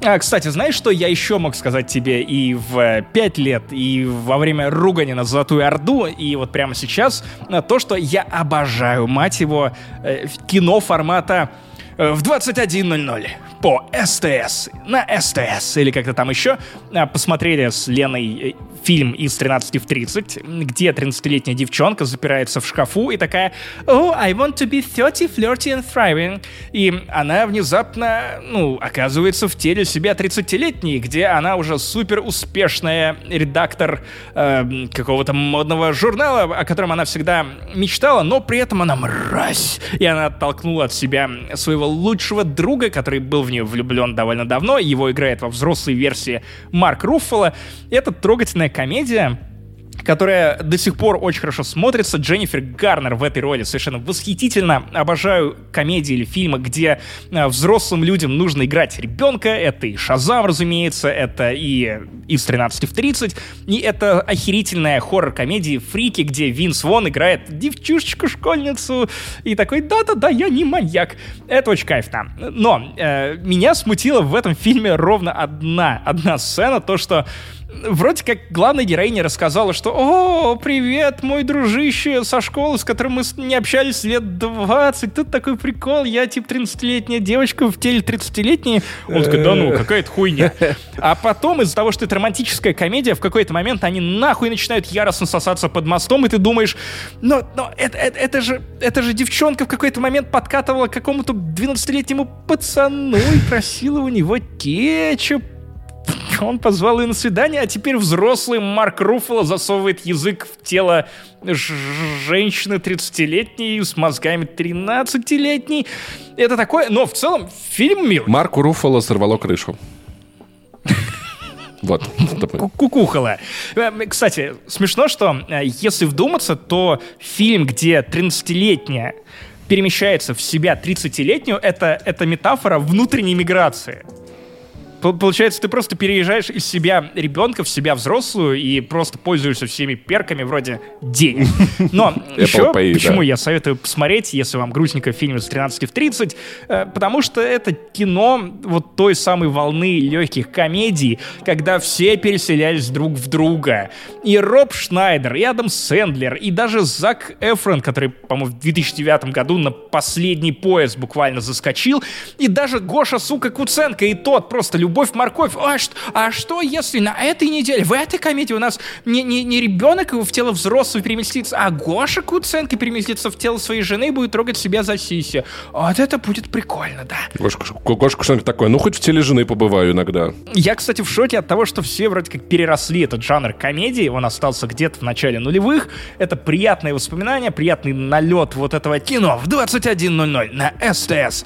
А, кстати, знаешь, что я еще мог сказать тебе и в 5 лет, и во время ругани на Золотую Орду, и вот прямо сейчас? То, что я обожаю, мать его, э, кино формата э, в 21.00 по СТС, на СТС или как-то там еще, а, посмотрели с Леной э, фильм из 13 в 30, где 13-летняя девчонка запирается в шкафу и такая «Oh, I want to be 30, flirty and thriving». И она внезапно, ну, оказывается в теле себя 30-летней, где она уже супер успешная редактор э, какого-то модного журнала, о котором она всегда мечтала, но при этом она мразь. И она оттолкнула от себя своего лучшего друга, который был в нее влюблен довольно давно. Его играет во взрослой версии Марк Руффало. Это трогательная комедия, которая до сих пор очень хорошо смотрится. Дженнифер Гарнер в этой роли совершенно восхитительно. Обожаю комедии или фильмы, где э, взрослым людям нужно играть ребенка. Это и Шазам, разумеется, это и из 13 в 30. И это охерительная хоррор-комедия «Фрики», где Винс Вон играет девчушечку-школьницу и такой «да-да-да, я не маньяк». Это очень кайфно. Но э, меня смутила в этом фильме ровно одна, одна сцена, то, что вроде как главная героиня рассказала, что «О, привет, мой дружище со школы, с которым мы не общались лет 20, тут такой прикол, я типа 13-летняя девочка в теле 30-летней». Он такой «Да ну, какая-то хуйня». А потом из-за того, что это романтическая комедия, в какой-то момент они нахуй начинают яростно сосаться под мостом, и ты думаешь «Но, но это, это, это, же, это же девчонка в какой-то момент подкатывала к какому-то 12-летнему пацану и просила у него кетчуп он позвал ее на свидание, а теперь взрослый Марк Руффало засовывает язык в тело женщины 30-летней с мозгами 13-летней. Это такое... Но в целом фильм мил. Марку Руффало сорвало крышу. Вот. Кукухала. Эм, кстати, смешно, что э, если вдуматься, то фильм, где 13-летняя перемещается в себя 30-летнюю, это, это метафора внутренней миграции. Получается, ты просто переезжаешь из себя ребенка в себя взрослую и просто пользуешься всеми перками вроде денег. Но еще, почему я советую посмотреть, если вам грустненько фильм с 13 в 30, э, потому что это кино вот той самой волны легких комедий, когда все переселялись друг в друга. И Роб Шнайдер, и Адам Сэндлер, и даже Зак Эфрон, который, по-моему, в 2009 году на последний пояс буквально заскочил, и даже Гоша, сука, Куценко, и тот просто любой любовь-морковь. А что, а что, если на этой неделе, в этой комедии у нас не, не, не ребенок в тело взрослого переместится, а Гоша Куценко переместится в тело своей жены и будет трогать себя за сиси. Вот это будет прикольно, да. Гоша, Гоша Куценко такой, ну хоть в теле жены побываю иногда. Я, кстати, в шоке от того, что все вроде как переросли этот жанр комедии, он остался где-то в начале нулевых. Это приятные воспоминания, приятный налет вот этого кино в 21.00 на СТС.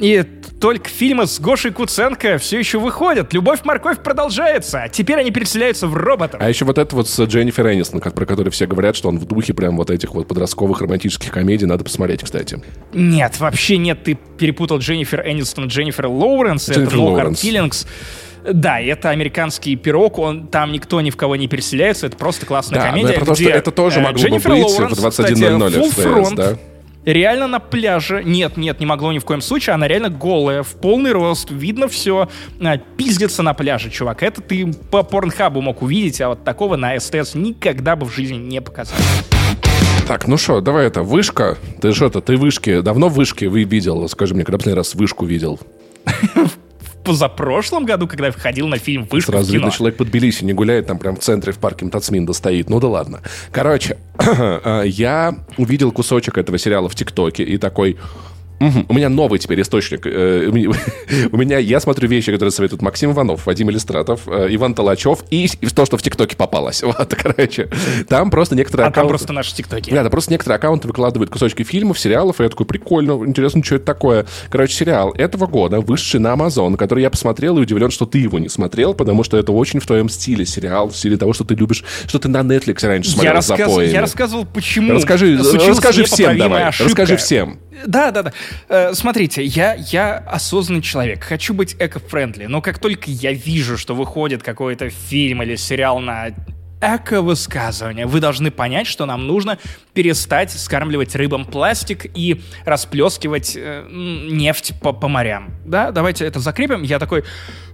И только фильмы с Гошей Куценко все еще выходят. Любовь-морковь продолжается. А теперь они переселяются в роботов. А еще вот это вот с Дженнифер Энистон, как, про который все говорят, что он в духе прям вот этих вот подростковых романтических комедий. Надо посмотреть, кстати. Нет, вообще нет. Ты перепутал Дженнифер Энистон Дженнифер Лоуренс. Дженнифер это Hard Feelings. Да, это американский пирог, он там никто ни в кого не переселяется, это просто классная да, комедия. Да, где, это тоже могло Дженнифер бы быть Лоуренс, в 21.00 ФС, да? Реально на пляже. Нет, нет, не могло ни в коем случае. Она реально голая, в полный рост. Видно все. А, пиздится на пляже, чувак. Это ты по порнхабу мог увидеть, а вот такого на СТС никогда бы в жизни не показали. Так, ну что, давай это, вышка. Ты что-то, ты вышки, давно вышки вы видел? Скажи мне, когда последний раз вышку видел? позапрошлом году, когда я входил на фильм «Вышка» Сразу видно, человек под Тбилиси не гуляет, там прям в центре в парке Мтацминда стоит. Ну да ладно. Короче, я увидел кусочек этого сериала в ТикТоке и такой... Угу. У меня новый теперь источник. Э, у меня, я смотрю вещи, которые советуют Максим Иванов, Вадим Илистратов, э, Иван Толачев и, то, что в ТикТоке попалось. Вот, короче. Там просто некоторые а аккаунты... там просто наши ТикТоки. Да, да, просто некоторые аккаунты выкладывают кусочки фильмов, сериалов, и я такой, прикольно, интересно, что это такое. Короче, сериал этого года, вышедший на Amazon, который я посмотрел и удивлен, что ты его не смотрел, потому что это очень в твоем стиле сериал, в стиле того, что ты любишь, что ты на Netflix раньше смотрел я рассказ... Я рассказывал, почему. Расскажи, расскажи всем давай. Ошибка. Расскажи всем. Да, да, да. Э, смотрите, я, я осознанный человек, хочу быть эко-френдли, но как только я вижу, что выходит какой-то фильм или сериал на эко-высказывание. Вы должны понять, что нам нужно перестать скармливать рыбам пластик и расплескивать э, нефть по, по морям. Да, давайте это закрепим. Я такой,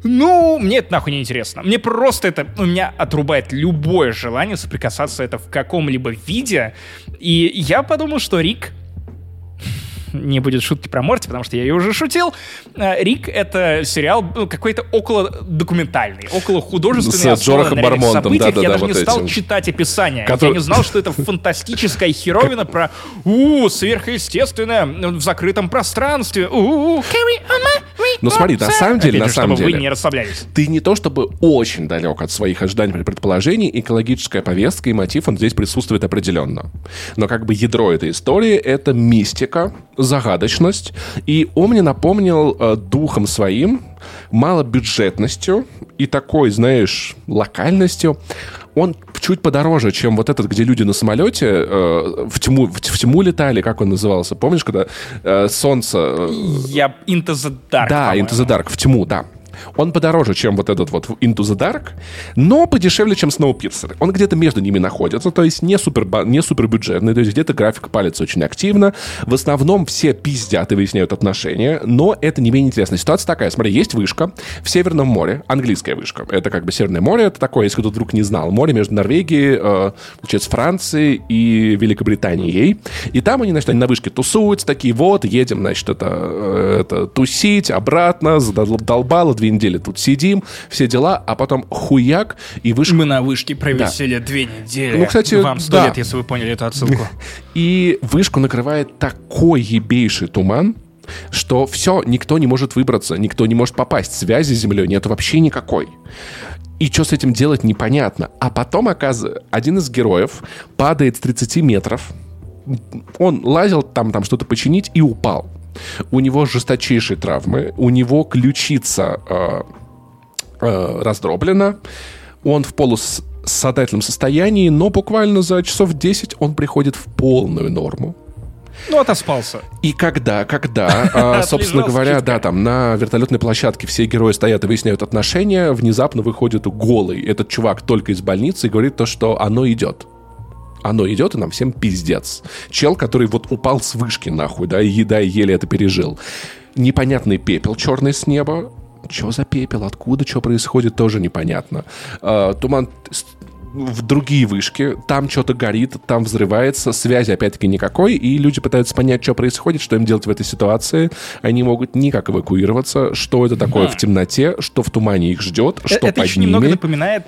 ну, мне это нахуй не интересно. Мне просто это, у меня отрубает любое желание соприкасаться это в каком-либо виде. И я подумал, что Рик не будет шутки про Морти, потому что я ее уже шутил. Э, Рик — это сериал ну, какой-то около документальный, около художественный. С Джорахом Бармонтом, да, да, Я да, даже вот не стал этим. читать описание. Который... Я не знал, что это фантастическая херовина про у сверхъестественное в закрытом пространстве. У ну смотри, на самом деле, на самом деле, вы не расслаблялись. Ты не то чтобы очень далек от своих ожиданий предположений, экологическая повестка и мотив, он здесь присутствует определенно. Но как бы ядро этой истории — это мистика, загадочность. И он мне напомнил э, духом своим, малобюджетностью и такой, знаешь, локальностью. Он чуть подороже, чем вот этот, где люди на самолете э, в, тьму, в, в тьму летали, как он назывался. Помнишь, когда э, солнце... Э, Я Into the Dark, Да, Into the Dark, в тьму, да. Он подороже, чем вот этот вот Into the Dark, но подешевле, чем Snowpiercer. Он где-то между ними находится, то есть не супер, не супер бюджетный, то есть где-то графика палится очень активно. В основном все пиздят и выясняют отношения, но это не менее интересная ситуация такая. Смотри, есть вышка в Северном море, английская вышка. Это как бы Северное море, это такое, если кто-то вдруг не знал, море между Норвегией, э, получается, Францией и Великобританией. И там они, значит, они на вышке тусуются, такие, вот, едем, значит, это, э, это тусить, обратно, задолбало, две недели тут сидим, все дела, а потом хуяк, и вышка... Мы на вышке провисели да. две недели. Ну, кстати, Вам сто да. лет, если вы поняли эту отсылку. И вышку накрывает такой ебейший туман, что все, никто не может выбраться, никто не может попасть. Связи с Землей нет вообще никакой. И что с этим делать, непонятно. А потом, оказывается, один из героев падает с 30 метров. Он лазил там, там что-то починить и упал. У него жесточайшие травмы, у него ключица э, э, раздроблена, он в полусознательном состоянии, но буквально за часов 10 он приходит в полную норму. Ну, отоспался. И когда, когда, а, собственно говоря, да, там на вертолетной площадке все герои стоят и выясняют отношения, внезапно выходит голый этот чувак только из больницы и говорит то, что оно идет оно идет, и нам всем пиздец. Чел, который вот упал с вышки нахуй, да, и еда еле это пережил. Непонятный пепел черный с неба. Что за пепел? Откуда что происходит, тоже непонятно. А, туман в другие вышки, там что-то горит, там взрывается, связи опять-таки никакой, и люди пытаются понять, что происходит, что им делать в этой ситуации. Они могут никак эвакуироваться, что это такое в темноте, что в тумане их ждет, Э, что Это под еще ними. немного напоминает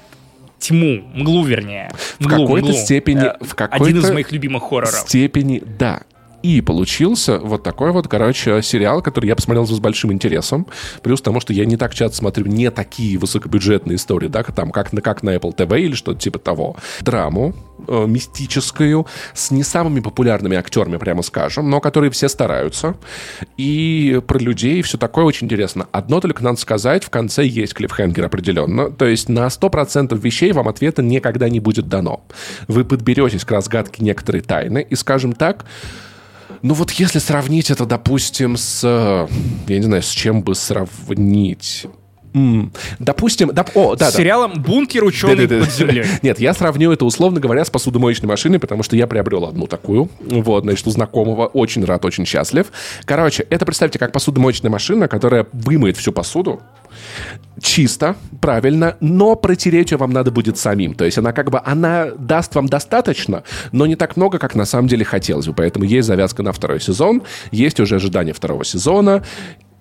тьму, мглу вернее. В Мглу, какой-то мглу. степени- Э, в какой-то Один из моих любимых хорроров. степени да. И получился вот такой вот, короче, сериал, который я посмотрел с большим интересом. Плюс тому, что я не так часто смотрю не такие высокобюджетные истории, да, там, как, как на Apple TV или что-то типа того. Драму э, мистическую с не самыми популярными актерами, прямо скажем, но которые все стараются. И про людей все такое очень интересно. Одно только надо сказать, в конце есть клиффхенгер определенно. То есть на 100% вещей вам ответа никогда не будет дано. Вы подберетесь к разгадке некоторой тайны и, скажем так, ну вот если сравнить это, допустим, с... э, Я не знаю, с чем бы сравнить... Допустим... доп- О, да, С да. сериалом «Бункер. Ученый Да-да-да. под землей». Нет, я сравню это, условно говоря, с посудомоечной машиной, потому что я приобрел одну такую. Вот, значит, у знакомого. Очень рад, очень счастлив. Короче, это представьте как посудомоечная машина, которая вымоет всю посуду, чисто, правильно, но протереть ее вам надо будет самим. То есть она как бы, она даст вам достаточно, но не так много, как на самом деле хотелось бы. Поэтому есть завязка на второй сезон, есть уже ожидание второго сезона,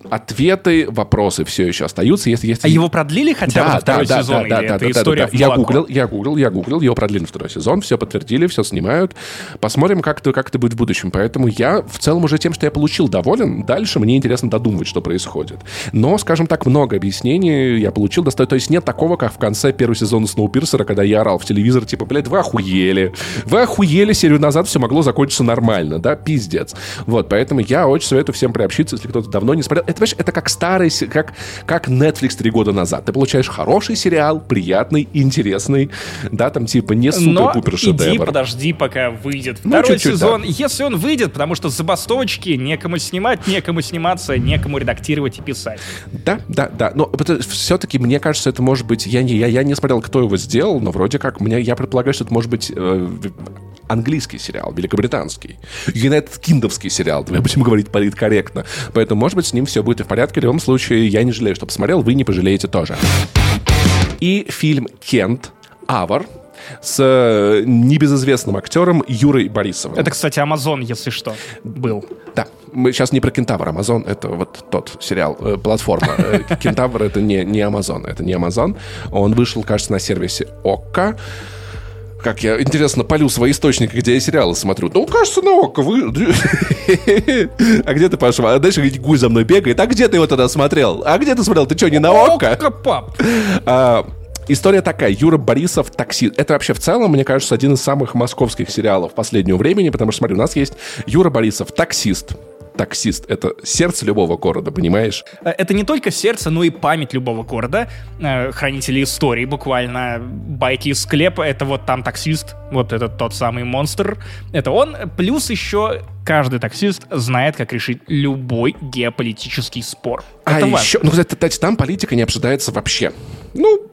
ответы, вопросы все еще остаются. Если, если... А его продлили хотя бы на второй сезон? или это история в Я молоко? гуглил, я гуглил, я гуглил, его продлили на второй сезон, все подтвердили, все снимают. Посмотрим, как это, как это будет в будущем. Поэтому я в целом уже тем, что я получил, доволен. Дальше мне интересно додумывать, что происходит. Но, скажем так, много объяснений я получил. То есть нет такого, как в конце первого сезона Сноупирсера, когда я орал в телевизор, типа, блядь, вы охуели. Вы охуели, серию назад все могло закончиться нормально, да, пиздец. Вот, поэтому я очень советую всем приобщиться, если кто-то давно не смотрел. Это, понимаешь, это как старый, как, как Netflix три года назад. Ты получаешь хороший сериал, приятный, интересный, да, там типа не супер-пупер иди, шедевр. подожди, пока выйдет Ну, второй чуть-чуть, сезон. Если он выйдет, потому что забастовочки, некому снимать, некому сниматься, некому редактировать и писать. Да, да, да. Но все-таки, мне кажется, это может быть... Я не, я, я не смотрел, кто его сделал, но вроде как мне, я предполагаю, что это может быть э, английский сериал, великобританский. Юнайтед Киндовский сериал, мы будем говорить политкорректно. Поэтому, может быть, с ним все будет и в порядке. В любом случае, я не жалею, что посмотрел, вы не пожалеете тоже. И фильм «Кент», «Авар», с э, небезызвестным актером Юрой Борисовым. Это, кстати, Амазон, если что, был. Да, мы сейчас не про Кентавр, Амазон это вот тот сериал, э, платформа. Э, Кентавр это не, не Амазон, это не Амазон. Он вышел, кажется, на сервисе ОККО. Как я, интересно, полю свои источники, где я сериалы смотрю. Ну, кажется, на ОККО. Вы... А где ты, Паша? А дальше гусь за мной бегает. А где ты его тогда смотрел? А где ты смотрел? Ты что, не на ОККО? Окко, пап! А, История такая. Юра Борисов «Такси». Это вообще в целом, мне кажется, один из самых московских сериалов последнего времени, потому что, смотри, у нас есть Юра Борисов «Таксист». Таксист — это сердце любого города, понимаешь? Э, Это не только сердце, но и память любого города. Э, Хранители истории буквально. Байки из склепа — это вот там таксист, вот этот тот самый монстр. Это он. Плюс еще каждый таксист знает, как решить любой геополитический спор. А это важно. еще, ну, кстати, кстати, там политика не обсуждается вообще. Ну,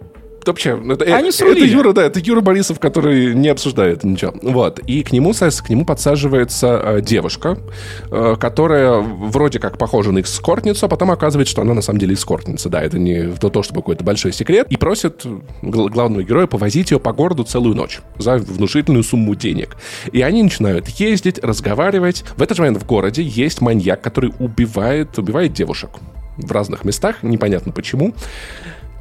вообще, это, Они э, это срулили. Юра, да, это Юра Борисов, который не обсуждает ничего. Вот. И к нему, к нему подсаживается э, девушка, э, которая вроде как похожа на эскортницу, а потом оказывается, что она на самом деле эскортница. Да, это не то, то чтобы какой-то большой секрет. И просит гл- главного героя повозить ее по городу целую ночь за внушительную сумму денег. И они начинают ездить, разговаривать. В этот же момент в городе есть маньяк, который убивает, убивает девушек в разных местах, непонятно почему.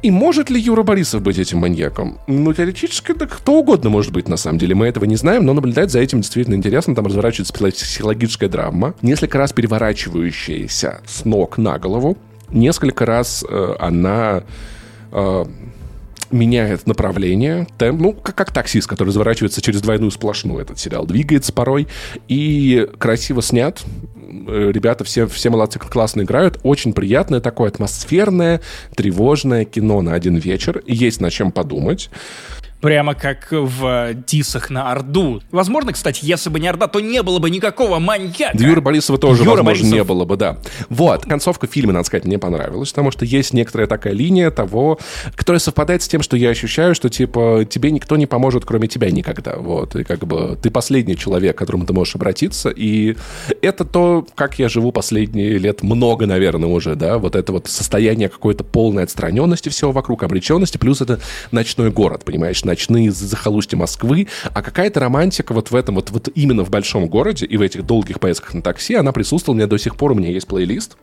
И может ли Юра Борисов быть этим маньяком? Ну, теоретически, да кто угодно может быть, на самом деле. Мы этого не знаем, но наблюдать за этим действительно интересно. Там разворачивается психо- психологическая драма, несколько раз переворачивающаяся с ног на голову. Несколько раз э, она э, меняет направление, темп, ну, как, как таксист, который разворачивается через двойную сплошную, этот сериал двигается порой, и красиво снят, ребята все, все молодцы, классно играют, очень приятное такое атмосферное, тревожное кино на один вечер, есть над чем подумать. Прямо как в дисах на Орду. Возможно, кстати, если бы не Орда, то не было бы никакого маньяка. Да Юра Борисова тоже, Юра возможно, Борисов. не было бы, да. Вот, концовка фильма, надо сказать, мне понравилась, потому что есть некоторая такая линия того, которая совпадает с тем, что я ощущаю, что, типа, тебе никто не поможет, кроме тебя никогда, вот, и как бы ты последний человек, к которому ты можешь обратиться, и это то, как я живу последние лет много, наверное, уже, да, вот это вот состояние какой-то полной отстраненности всего вокруг, обреченности, плюс это ночной город, понимаешь, ночные захолустья Москвы, а какая-то романтика вот в этом, вот, вот именно в большом городе и в этих долгих поездках на такси, она присутствовала у меня до сих пор. У меня есть плейлист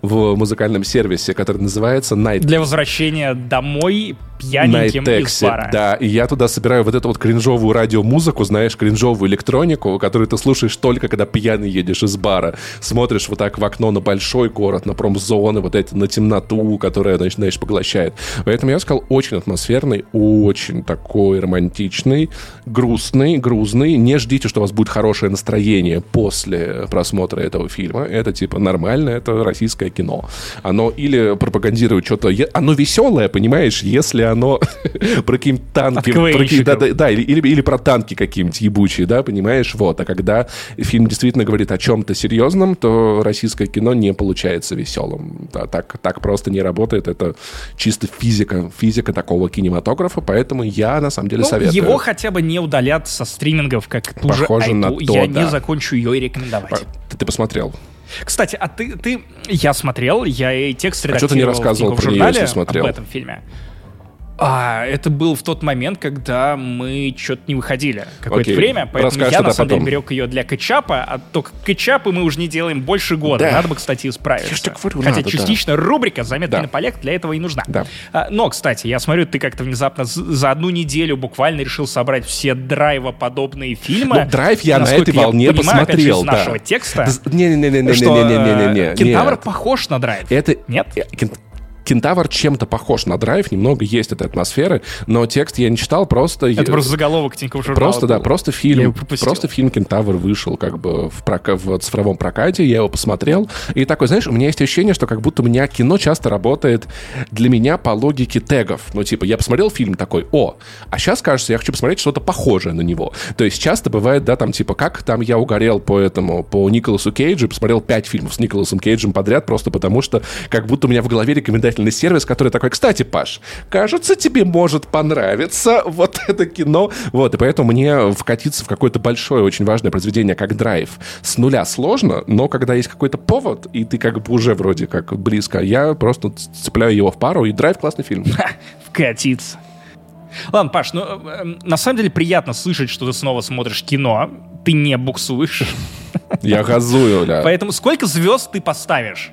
в музыкальном сервисе, который называется Night. Для возвращения домой пьяненьким из бара. Да, и я туда собираю вот эту вот кринжовую радиомузыку, знаешь, кринжовую электронику, которую ты слушаешь только когда пьяный едешь из бара. Смотришь вот так в окно на большой город, на промзоны, вот эти, на темноту, которая, значит, знаешь, поглощает. Поэтому я сказал, очень атмосферный, очень такой романтичный, грустный, грузный. Не ждите, что у вас будет хорошее настроение после просмотра этого фильма. Это типа нормально, это российское кино. Оно или пропагандирует что-то... Оно веселое, понимаешь, если оно про какие-то танки... Про да, да, да, или, или, или про танки какие-нибудь ебучие, да, понимаешь? Вот. А когда фильм действительно говорит о чем-то серьезном, то российское кино не получается веселым. Да, так, так просто не работает. Это чисто физика, физика такого кинематографа, поэтому я на самом деле ну, советую. Его хотя бы не удалят со стримингов, как ту Похоже же на то, Я да. не закончу ее и рекомендовать. Ты, ты посмотрел? Кстати, а ты, ты... Я смотрел, я и текст редактировал а что ты не рассказывал в журнале нее, если смотрел? об этом фильме. А, это был в тот момент, когда мы что-то не выходили какое-то Окей. время, поэтому Расскажешь я на самом деле берег ее для кетчапа, а только кетчапы мы уже не делаем больше года. Да. Надо бы, кстати, исправить. Я же говорю, Хотя надо, частично да. рубрика «Заметки да. на полях» для этого и нужна. Да. А, но, кстати, я смотрю, ты как-то внезапно за одну неделю буквально решил собрать все драйва-подобные фильмы. Ну, драйв я Насколько на этой волне я понимаю, посмотрел. Из да. нашего текста. Не-не-не-не-не-не-не-не. Кентавр похож на драйв. Это... Нет? Э, Кентавр чем-то похож на драйв, немного есть этой атмосферы, но текст я не читал, просто... Это просто заголовок Тинькофф журнала Просто, был. да, просто фильм, просто фильм Кентавр вышел как бы в, прока- в цифровом прокате, я его посмотрел, и такой, знаешь, у меня есть ощущение, что как будто у меня кино часто работает для меня по логике тегов. Ну, типа, я посмотрел фильм такой, о, а сейчас, кажется, я хочу посмотреть что-то похожее на него. То есть часто бывает, да, там, типа, как там я угорел по этому, по Николасу Кейджу, посмотрел пять фильмов с Николасом Кейджем подряд, просто потому что как будто у меня в голове рекомендательный развлекательный сервис, который такой, кстати, Паш, кажется, тебе может понравиться вот это кино. Вот, и поэтому мне вкатиться в какое-то большое, очень важное произведение, как «Драйв», с нуля сложно, но когда есть какой-то повод, и ты как бы уже вроде как близко, я просто цепляю его в пару, и «Драйв» — классный фильм. Вкатиться. Ладно, Паш, ну, э, на самом деле приятно слышать, что ты снова смотришь кино. Ты не буксуешь. Я газую, да. Поэтому сколько звезд ты поставишь?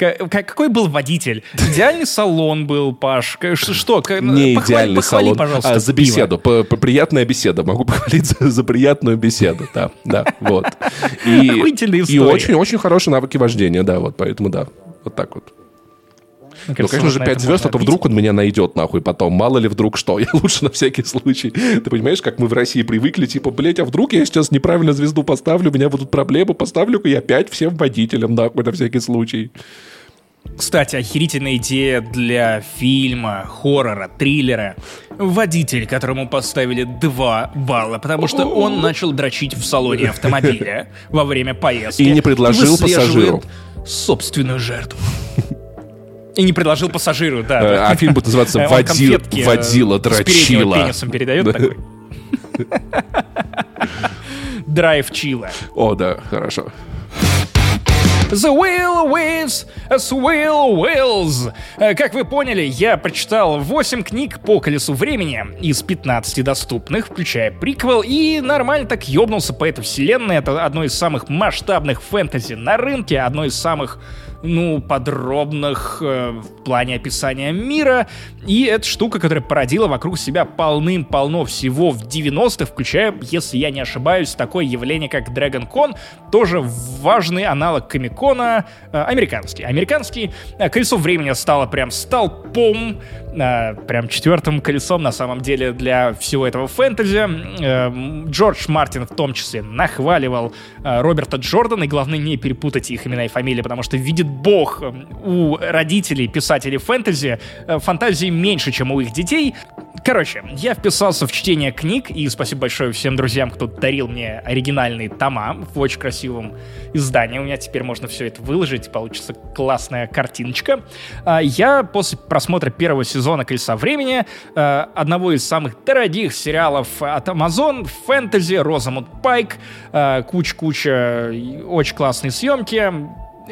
Какой был водитель? Идеальный салон был, Паш. Что? Не идеальный похвали, салон. пожалуйста. А, за беседу. Приятная беседа. Могу похвалить за, за приятную беседу. Да, да, вот. И, и очень-очень хорошие навыки вождения, да, вот, поэтому да. Вот так вот. Ну, ну конечно же, 5 звезд, а то вдруг он меня найдет нахуй потом. Мало ли вдруг что. Я лучше на всякий случай. Ты понимаешь, как мы в России привыкли, типа, блядь, а вдруг я сейчас неправильно звезду поставлю, у меня будут проблемы, поставлю-ка я 5 всем водителям, нахуй, на всякий случай. Кстати, охерительная идея для фильма, хоррора, триллера. Водитель, которому поставили 2 балла, потому что он начал дрочить в салоне автомобиля во время поездки. И не предложил пассажиру. собственную жертву. И не предложил пассажиру, да. Э, а фильм будет называться «Водила, водила дрочила». С пенисом передает такой. Драйв чила. О, да, хорошо. The Will Wins as Will. Э, как вы поняли, я прочитал 8 книг по колесу времени из 15 доступных, включая приквел, и нормально так ёбнулся по этой вселенной. Это одно из самых масштабных фэнтези на рынке, одно из самых ну, подробных э, в плане описания мира. И это штука, которая породила вокруг себя полным-полно всего в 90-х, включая, если я не ошибаюсь, такое явление, как Dragon Con, тоже важный аналог Комикона, э, американский. Американский э, колесо времени стало прям столпом, прям четвертым колесом на самом деле для всего этого фэнтези. Э, Джордж Мартин в том числе нахваливал э, Роберта Джордана, и главное не перепутать их имена и фамилии, потому что видит бог эм, у родителей писателей фэнтези э, фантазии меньше, чем у их детей. Короче, я вписался в чтение книг, и спасибо большое всем друзьям, кто дарил мне оригинальные тома в очень красивом издании. У меня теперь можно все это выложить, получится классная картиночка. А, я после просмотра первого сезона «Колеса времени», э, одного из самых дорогих сериалов от Amazon, фэнтези, Розамунд Пайк, э, куча-куча очень классные съемки,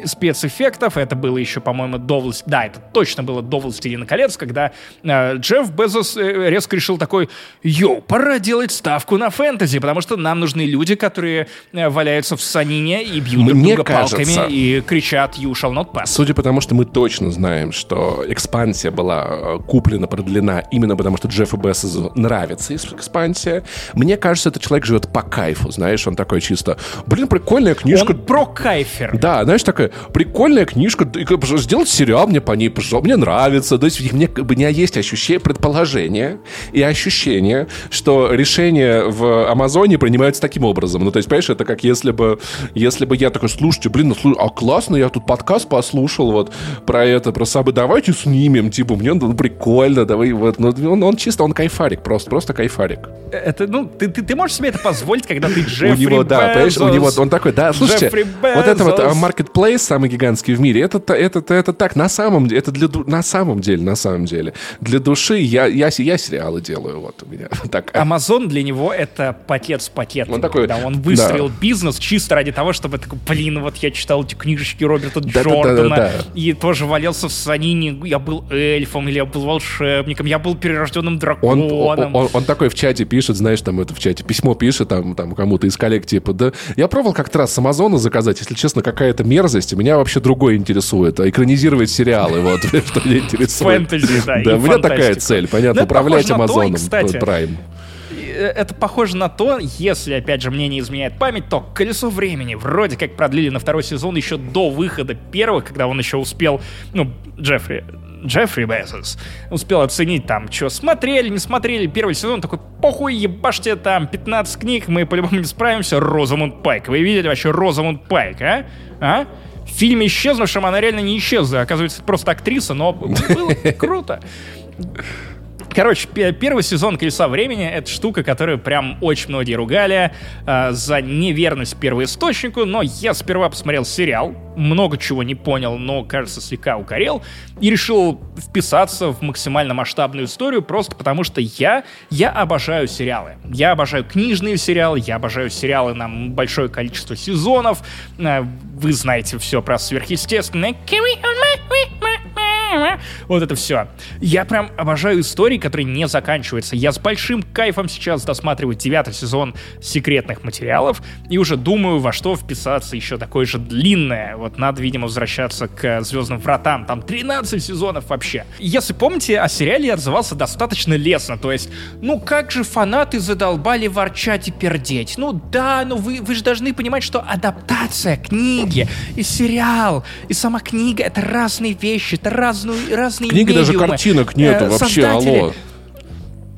спецэффектов. Это было еще, по-моему, до власти... Да, это точно было до «Властелина колец», когда э, Джефф Безос э, резко решил такой, йоу, пора делать ставку на фэнтези, потому что нам нужны люди, которые э, валяются в санине и бьют друг Мне друга кажется, палками и кричат «You shall not pass». Судя по тому, что мы точно знаем, что экспансия была э, куплена, продлена именно потому, что Джеффу Безосу нравится экспансия, мне кажется, этот человек живет по кайфу, знаешь, он такой чисто, блин, прикольная книжка. Он про кайфер. Да, знаешь, такая прикольная книжка, сделать сериал мне по ней, пожалуйста, мне нравится. То есть мне, у меня есть ощущение, предположение и ощущение, что решения в Амазоне принимаются таким образом. Ну, то есть, понимаешь, это как если бы, если бы я такой, слушайте, блин, ну, а классно, я тут подкаст послушал вот про это, про сабы, давайте снимем, типа, мне ну, прикольно, давай, вот. Ну, он, он чисто, он кайфарик, просто, просто кайфарик. Это, ну, ты, ты, ты можешь себе это позволить, когда ты Джеффри у него, да, понимаешь, у него, он такой, да, слушайте, Джеффри вот это вот Безос. Marketplace самый гигантский в мире, это, это, это, это так, на самом деле, это для, на самом деле, на самом деле, для души я, я, я сериалы делаю, вот у меня так. Амазон для него это пакет с пакетом. Он такой, Да, он выстроил да. бизнес чисто ради того, чтобы такой, блин, вот я читал эти книжечки Роберта Да-да-да-да-да. Джордана и тоже валялся в санине, я был эльфом или я был волшебником, я был перерожденным Он, драконом. он, он- он такой в чате пишет, знаешь, там это в чате письмо пишет там, там кому-то из коллег, типа, да, я пробовал как-то раз с Амазона заказать, если честно, какая-то мерзость, меня вообще другое интересует, а экранизировать сериалы, вот, что меня интересует. Фэнтези, да, Да, у меня такая цель, понятно, управлять Амазоном, кстати, Prime. Э, Это похоже на то, если, опять же, мне не изменяет память, то «Колесо времени» вроде как продлили на второй сезон еще до выхода первого, когда он еще успел, ну, Джеффри, Джеффри Безос успел оценить там, что смотрели, не смотрели. Первый сезон такой, похуй, ебашьте там 15 книг, мы по-любому не справимся. Розамунд Пайк. Вы видели вообще Розамунд Пайк, а? А? В фильме «Исчезнувшем» она реально не исчезла. Оказывается, это просто актриса, но было круто. Короче, пе- первый сезон «Колеса времени» — это штука, которую прям очень многие ругали э, за неверность первоисточнику, но я сперва посмотрел сериал, много чего не понял, но, кажется, слегка укорел, и решил вписаться в максимально масштабную историю просто потому, что я, я обожаю сериалы. Я обожаю книжные сериалы, я обожаю сериалы на большое количество сезонов. Э, Вы знаете все про сверхъестественное. Вот это все. Я прям обожаю истории, которые не заканчиваются. Я с большим кайфом сейчас досматриваю девятый сезон секретных материалов и уже думаю, во что вписаться еще такое же длинное. Вот надо, видимо, возвращаться к Звездным вратам. Там 13 сезонов вообще. Если помните, о сериале я отзывался достаточно лестно. То есть, ну как же фанаты задолбали ворчать и пердеть. Ну да, но вы, вы же должны понимать, что адаптация книги и сериал, и сама книга — это разные вещи, это разные, разные Книги даже медиумы. картинок нету Э, вообще, создатели- алло.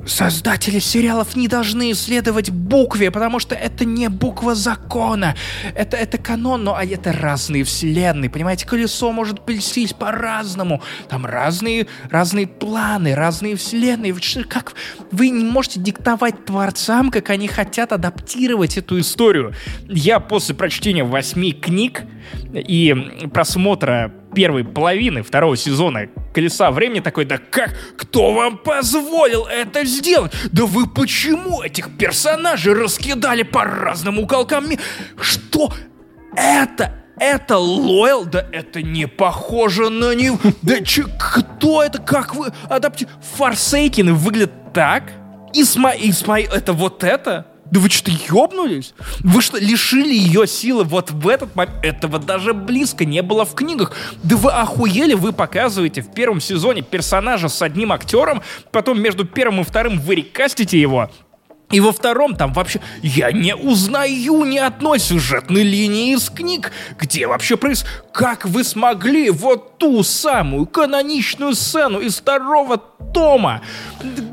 Создатели сериалов не должны исследовать букве, потому что это не буква закона. Это, это канон, но а это разные вселенные. Понимаете, колесо может пельсить по-разному. Там разные, разные планы, разные вселенные. Как вы не можете диктовать творцам, как они хотят адаптировать эту историю? Я после прочтения восьми книг и просмотра первой половины второго сезона «Колеса времени» такой, да как, кто вам позволил это сделать? Да вы почему этих персонажей раскидали по разным уголкам Что это? Это Лойл? Да это не похоже на него. Да че, кто это? Как вы адапти... Форсейкины выглядят так? Исма... Исмаил, это вот это? Да вы что, ёбнулись? Вы что, лишили ее силы вот в этот момент? Этого даже близко не было в книгах. Да вы охуели, вы показываете в первом сезоне персонажа с одним актером, потом между первым и вторым вы рекастите его, и во втором там вообще я не узнаю ни одной сюжетной линии из книг. Где вообще проис... Как вы смогли вот ту самую каноничную сцену из второго тома?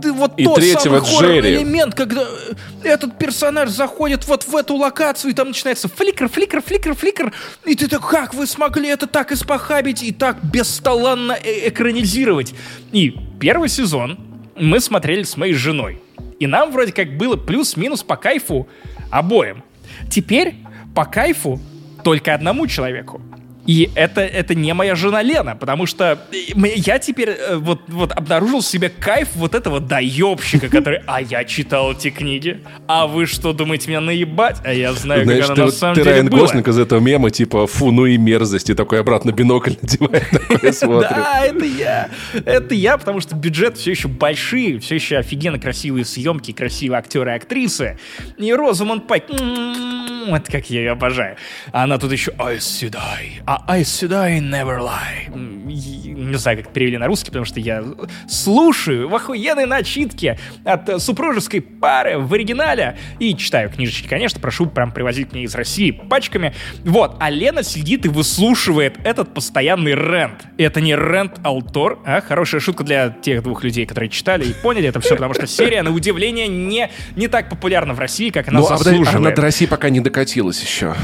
Вот И тот самый хоррорный элемент, когда э, этот персонаж заходит вот в эту локацию, и там начинается фликер, фликер, фликер, фликер. И ты так, как вы смогли это так испохабить и так бесталанно э- экранизировать? И первый сезон мы смотрели с моей женой. И нам вроде как было плюс-минус по кайфу обоим. Теперь по кайфу только одному человеку. И это, это не моя жена Лена, потому что я теперь э, вот, вот обнаружил в себе кайф вот этого доебщика, который, а я читал эти книги, а вы что, думаете меня наебать? А я знаю, Знаешь, как ты, оно на вот- самом ты деле Райан. Гослинг из этого мема, типа, фу, ну и мерзость, и такой обратно бинокль надевает, такой смотрит. Да, это я. Это я, потому что бюджет все еще большие, все еще офигенно красивые съемки, красивые актеры и актрисы. И Розамонд Пайк, м, это как я ее обожаю. А она тут еще I should die, а I should die never lie. Не знаю, как перевели на русский, потому что я слушаю в охуенной начитке от супружеской пары в оригинале и читаю книжечки, конечно, прошу прям привозить мне из России пачками. Вот, а Лена сидит и выслушивает этот постоянный рент. Это не рент Алтор, а хорошая шутка для тех двух людей, которые читали и поняли это все, потому что серия, на удивление, не, не так популярна в России, как она Ну, а подожди, заслуживает. она до России пока не докатилась еще.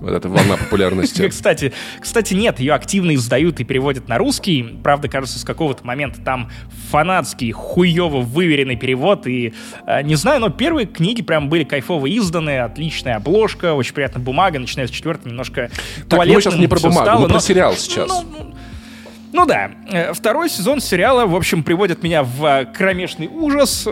Вот эта волна популярности. Кстати, кстати, нет, ее активно издают и переводят на русский. Правда, кажется, с какого-то момента там фанатский, хуево выверенный перевод. И э, не знаю, но первые книги прям были кайфово изданы, отличная обложка, очень приятная бумага. Начиная с четвертой немножко Так, мы сейчас не про бумагу, стало, мы про но- сериал сейчас. Ну, ну, ну да, Э, второй сезон сериала, в общем, приводит меня в э, кромешный ужас.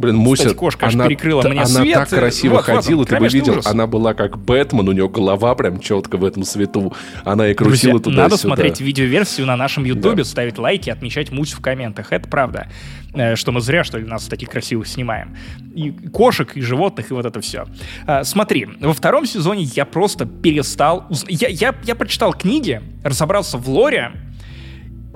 Блин, Муся, Кстати, кошка она, перекрыла мне она свет. так красиво Вот, вот ходила, ты бы видел, ужас. она была как Бэтмен, у нее голова прям четко в этом свету. Она и Друзья, крутила туда надо смотреть видеоверсию на нашем ютубе, ставить лайки, отмечать муть в комментах. Это правда. Э, Что мы зря, что ли, нас таких красивых снимаем. И кошек, и животных, и вот это все. Смотри, во втором сезоне я просто перестал... Я, я, я прочитал книги, разобрался в лоре,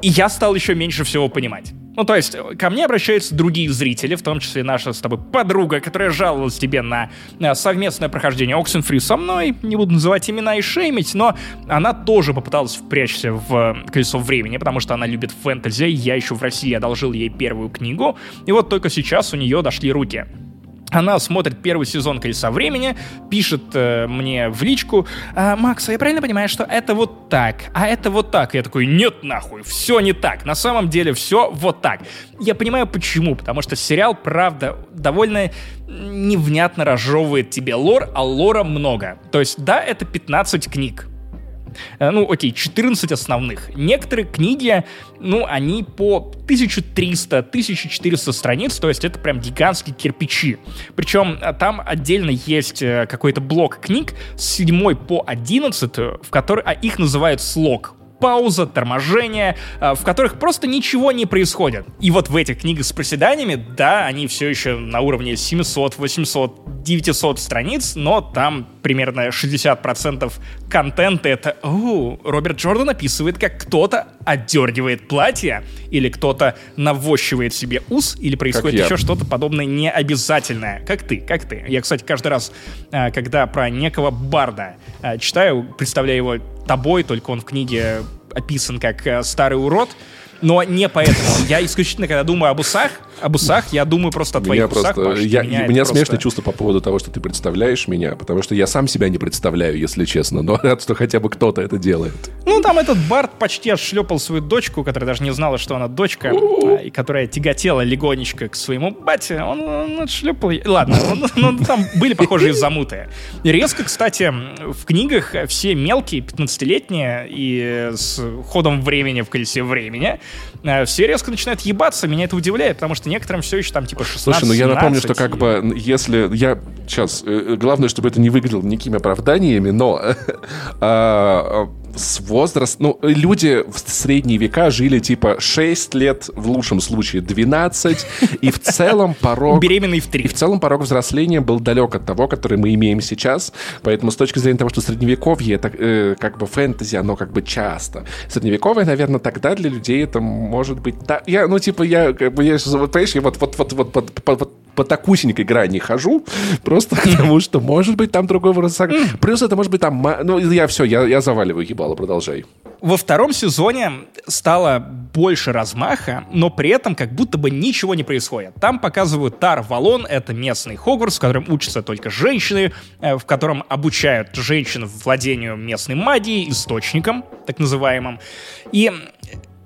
и я стал еще меньше всего понимать. Ну, то есть, ко мне обращаются другие зрители, в том числе наша с тобой подруга, которая жаловалась тебе на э, совместное прохождение Oxenfree со мной. Не буду называть имена и шеймить, но она тоже попыталась впрячься в э, колесо времени, потому что она любит фэнтези. Я еще в России одолжил ей первую книгу, и вот только сейчас у нее дошли руки. Она смотрит первый сезон «Колеса времени», пишет э, мне в личку, «А, «Макс, а я правильно понимаю, что это вот так, а это вот так?» Я такой, нет нахуй, все не так, на самом деле все вот так. Я понимаю почему, потому что сериал, правда, довольно невнятно разжевывает тебе лор, а лора много. То есть, да, это 15 книг, ну, окей, 14 основных. Некоторые книги, ну, они по 1300-1400 страниц, то есть это прям гигантские кирпичи. Причем э, там отдельно есть э, какой-то блок книг с 7 по 11, в который, а их называют слог пауза, торможение, э, в которых просто ничего не происходит. И вот в этих книгах с проседаниями, да, они все еще на уровне 700, 800, 900 страниц, но там примерно 60% контента это «О, Роберт Джордан описывает, как кто-то отдергивает платье, или кто-то навощивает себе ус, или происходит еще что-то подобное необязательное. Как ты, как ты. Я, кстати, каждый раз, э, когда про некого барда э, читаю, представляю его тобой, только он в книге описан как э, старый урод, но не поэтому. Я исключительно, когда думаю об усах, об усах, я думаю просто о твоих Меня усах. просто, Паш, я, меня у меня просто- смешное чувство по поводу того, что ты представляешь меня, потому что я сам себя не представляю, если честно, но рад, что хотя бы кто-то это делает. Ну, там этот Барт почти отшлепал свою дочку, которая даже не знала, что она дочка, а, и которая тяготела легонечко к своему бате. Он, он отшлепал. Ладно, он- ну, там были похожие замуты. И резко, кстати, в книгах все мелкие, 15-летние, и с ходом времени в колесе времени, э, все резко начинают ебаться. Меня это удивляет, потому что некоторым все еще там типа 16 Слушай, ну я напомню, что 17, как и- бы, если я сейчас, э, главное, чтобы это не выглядело никакими оправданиями, но а, с возраст, ну, люди в средние века жили типа 6 лет, в лучшем случае 12, и в целом порог... Беременный в И три. в целом порог взросления был далек от того, который мы имеем сейчас. Поэтому с точки зрения того, что средневековье, это э, как бы фэнтези, оно как бы часто. Средневековье, наверное, тогда для людей это может быть... та- Я, ну, типа, я, как бы, я, вот, понимаешь, я вот, вот, вот, вот, вот, по, вот по такусенькой грани хожу, просто потому что, может быть, там другой возраст. Плюс это может быть там... Ну, я все, я, я заваливаю ебало, продолжай. Во втором сезоне стало больше размаха, но при этом как будто бы ничего не происходит. Там показывают Тар Валон, это местный Хогвартс, в котором учатся только женщины, э, в котором обучают женщин владению местной магией, источником, так называемым. И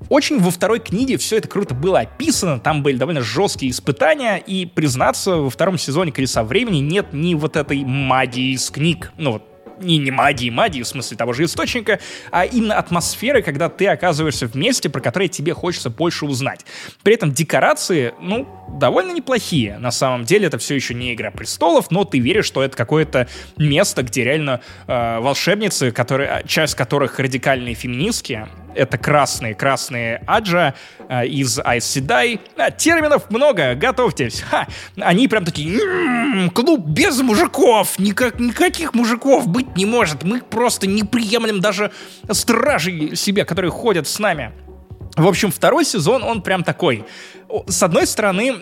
очень во второй книге все это круто было описано, там были довольно жесткие испытания, и, признаться, во втором сезоне «Колеса времени» нет ни вот этой магии из книг, ну вот не, не магии, магии, в смысле того же источника, а именно атмосферы, когда ты оказываешься в месте, про которое тебе хочется больше узнать. При этом декорации, ну, довольно неплохие. На самом деле это все еще не «Игра престолов», но ты веришь, что это какое-то место, где реально э, волшебницы, которые, часть которых радикальные феминистки, это красные, красные Аджа э, из Ice Sedai. А, терминов много, готовьтесь. Ха. Они прям такие, м-м, клуб без мужиков, никак, никаких мужиков быть не может. Мы просто не приемлем даже стражей себе, которые ходят с нами. В общем, второй сезон, он прям такой. С одной стороны,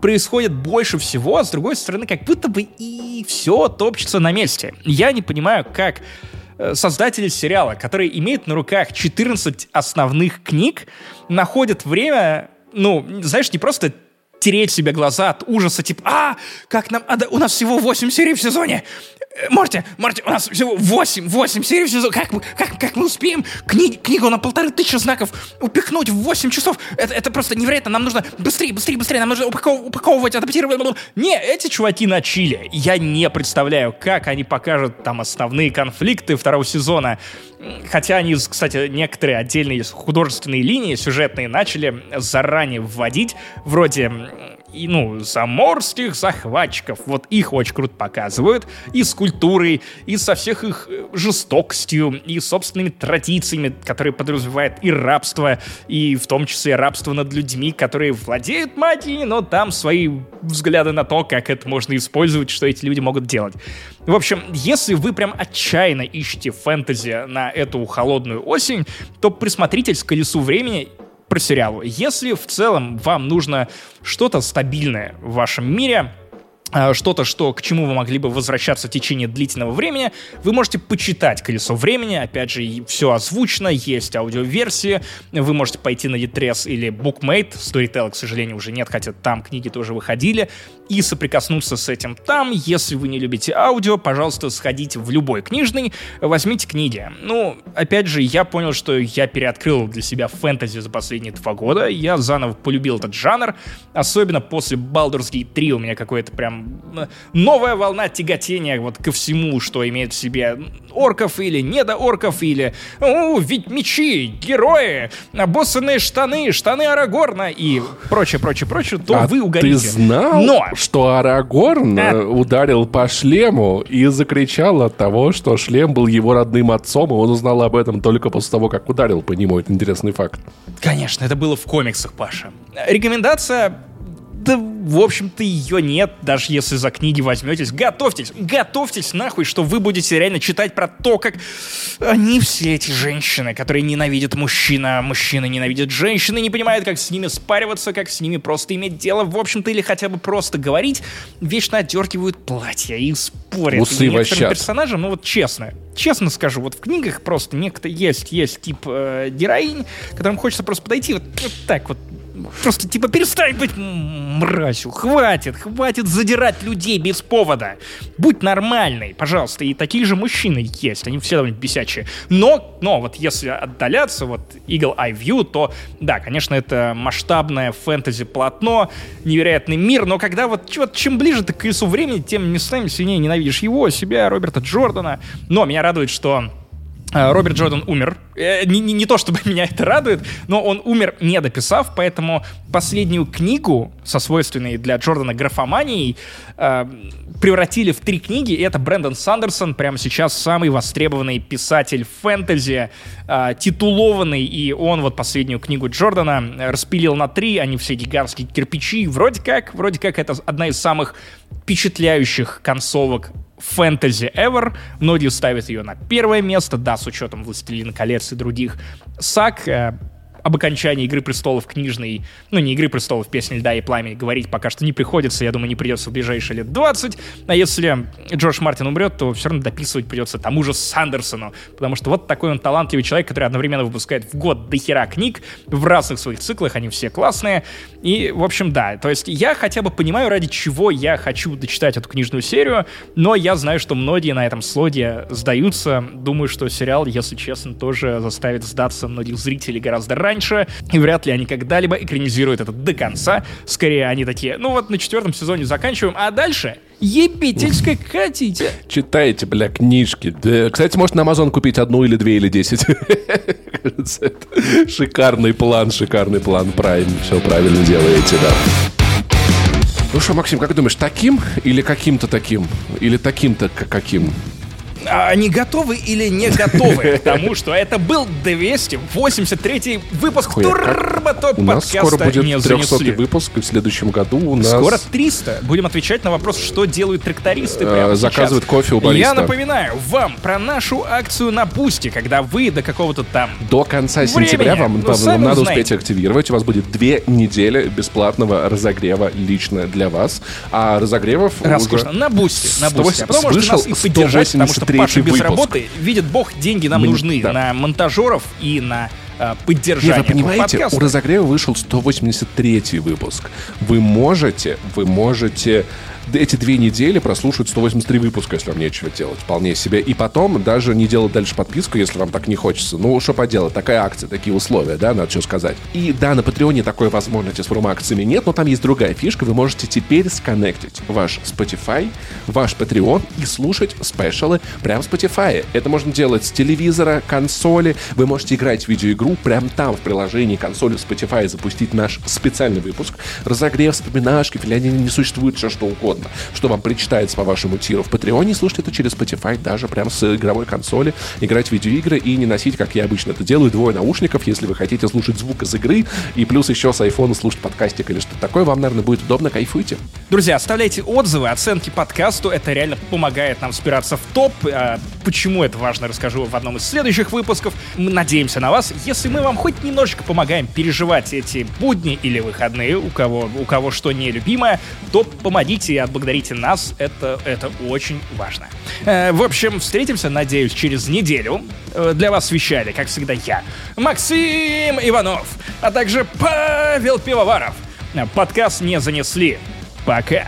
происходит больше всего, а с другой стороны, как будто бы и все топчется на месте. Я не понимаю, как Э, создатели сериала, которые имеют на руках 14 основных книг, находят время, ну, знаешь, не просто тереть себе глаза от ужаса, типа, а, как нам, а, да, у нас всего 8 серий в сезоне, Марти, Марти, у нас всего 8, 8 серий в сезон. Как мы, как, как мы успеем кни, книгу на полторы тысячи знаков упихнуть в 8 часов? Это, это просто невероятно. Нам нужно быстрее, быстрее, быстрее. Нам нужно упаков, упаковывать, адаптировать. Не, эти чуваки на чили. Я не представляю, как они покажут там основные конфликты второго сезона. Хотя они, кстати, некоторые отдельные художественные линии сюжетные начали заранее вводить. Вроде и, ну, заморских захватчиков. Вот их очень круто показывают. И с культурой, и со всех их э, жестокостью, и собственными традициями, которые подразумевают и рабство, и в том числе рабство над людьми, которые владеют магией, но там свои взгляды на то, как это можно использовать, что эти люди могут делать. В общем, если вы прям отчаянно ищете фэнтези на эту холодную осень, то присмотритесь к колесу времени про сериал. Если в целом вам нужно что-то стабильное в вашем мире, что-то, что, к чему вы могли бы возвращаться в течение длительного времени, вы можете почитать «Колесо времени». Опять же, все озвучено, есть аудиоверсии. Вы можете пойти на Litres или Bookmate. Storytel, к сожалению, уже нет, хотя там книги тоже выходили. И соприкоснуться с этим там. Если вы не любите аудио, пожалуйста, сходите в любой книжный, возьмите книги. Ну, опять же, я понял, что я переоткрыл для себя фэнтези за последние два года. Я заново полюбил этот жанр. Особенно после Baldur's Gate 3 у меня какое-то прям новая волна тяготения вот ко всему, что имеет в себе орков или недоорков, или о, ведь мечи, герои, обоссанные штаны, штаны Арагорна и прочее, прочее, прочее, то а вы угорите. ты знал, Но... что Арагорн а... ударил по шлему и закричал от того, что шлем был его родным отцом, и он узнал об этом только после того, как ударил по нему. Это интересный факт. Конечно, это было в комиксах, Паша. Рекомендация да, в общем-то, ее нет, даже если за книги возьметесь. Готовьтесь, готовьтесь нахуй, что вы будете реально читать про то, как они все эти женщины, которые ненавидят мужчина, мужчины ненавидят женщины, не понимают, как с ними спариваться, как с ними просто иметь дело, в общем-то, или хотя бы просто говорить, вечно отдергивают платья и спорят. Усы и некоторым персонажам, ну вот честно, честно скажу, вот в книгах просто некто есть, есть тип э, героинь, которым хочется просто подойти вот, вот так вот Просто типа перестань быть мразью. Хватит, хватит задирать людей без повода. Будь нормальной, пожалуйста. И такие же мужчины есть. Они все довольно бесячие. Но, но вот если отдаляться, вот Eagle Eye View, то да, конечно, это масштабное фэнтези-полотно, невероятный мир. Но когда вот, вот чем ближе ты к колесу времени, тем местами сильнее ненавидишь его, себя, Роберта Джордана. Но меня радует, что Э, Роберт Джордан умер. Э, не, не, не то, чтобы меня это радует, но он умер, не дописав, поэтому последнюю книгу со свойственной для Джордана графоманией э, превратили в три книги, и это Брэндон Сандерсон, прямо сейчас самый востребованный писатель фэнтези, э, титулованный, и он вот последнюю книгу Джордана распилил на три, они все гигантские кирпичи, вроде как, вроде как это одна из самых впечатляющих концовок фэнтези ever. Многие ставят ее на первое место, да, с учетом «Властелина колец» и других саг. Об окончании «Игры престолов» книжной, ну, не «Игры престолов», «Песни льда и пламени» говорить пока что не приходится, я думаю, не придется в ближайшие лет 20, а если Джордж Мартин умрет, то все равно дописывать придется тому же Сандерсону, потому что вот такой он талантливый человек, который одновременно выпускает в год до хера книг в разных своих циклах, они все классные, и, в общем, да, то есть я хотя бы понимаю, ради чего я хочу дочитать эту книжную серию, но я знаю, что многие на этом слоде сдаются, думаю, что сериал, если честно, тоже заставит сдаться многих зрителей гораздо раньше, раньше, и вряд ли они когда-либо экранизируют это до конца. Скорее, они такие, ну вот на четвертом сезоне заканчиваем, а дальше ебительской катите. Читайте, бля, книжки. Да, кстати, может на Amazon купить одну или две или десять. Шикарный план, шикарный план Prime. Все правильно делаете, да. Ну что, Максим, как думаешь, таким или каким-то таким? Или таким-то каким? А они готовы или не готовы к тому, что это был 283 выпуск Турбо Топ У нас скоро будет 300 выпуск, и в следующем году у нас... Скоро 300. Будем отвечать на вопрос, что делают трактористы прямо Заказывают кофе у бариста. Я напоминаю вам про нашу акцию на Бусти, когда вы до какого-то там До конца сентября вам, ну, надо успеть активировать. У вас будет две недели бесплатного разогрева лично для вас. А разогревов Роскошно. На Бусти. На Бусти. А потом можете нас и поддержать, потому что Паша без выпуск. работы, видит бог, деньги нам Мы, нужны да. на монтажеров и на э, поддержание. Нет, вы понимаете, подкаста. у разогрева вышел 183 выпуск. Вы можете, вы можете эти две недели прослушать 183 выпуска, если вам нечего делать, вполне себе. И потом даже не делать дальше подписку, если вам так не хочется. Ну, что поделать, такая акция, такие условия, да, надо что сказать. И да, на Патреоне такой возможности с промо-акциями нет, но там есть другая фишка. Вы можете теперь сконнектить ваш Spotify, ваш Patreon и слушать спешалы прямо в Spotify. Это можно делать с телевизора, консоли. Вы можете играть в видеоигру прямо там, в приложении консоли Spotify, запустить наш специальный выпуск. Разогрев, вспоминашки, филиане не существует, все что угодно угодно, что вам причитается по вашему тиру в Патреоне, слушать это через Spotify, даже прямо с игровой консоли, играть в видеоигры и не носить, как я обычно это делаю, двое наушников, если вы хотите слушать звук из игры, и плюс еще с айфона слушать подкастик или что-то такое, вам, наверное, будет удобно, кайфуйте. Друзья, оставляйте отзывы, оценки подкасту, это реально помогает нам спираться в топ. А почему это важно, расскажу в одном из следующих выпусков. Мы надеемся на вас. Если мы вам хоть немножечко помогаем переживать эти будни или выходные, у кого, у кого что нелюбимое, то помогите отблагодарите нас, это, это очень важно. Э, в общем, встретимся, надеюсь, через неделю. Э, для вас вещали, как всегда, я, Максим Иванов, а также Павел Пивоваров. Подкаст не занесли. Пока.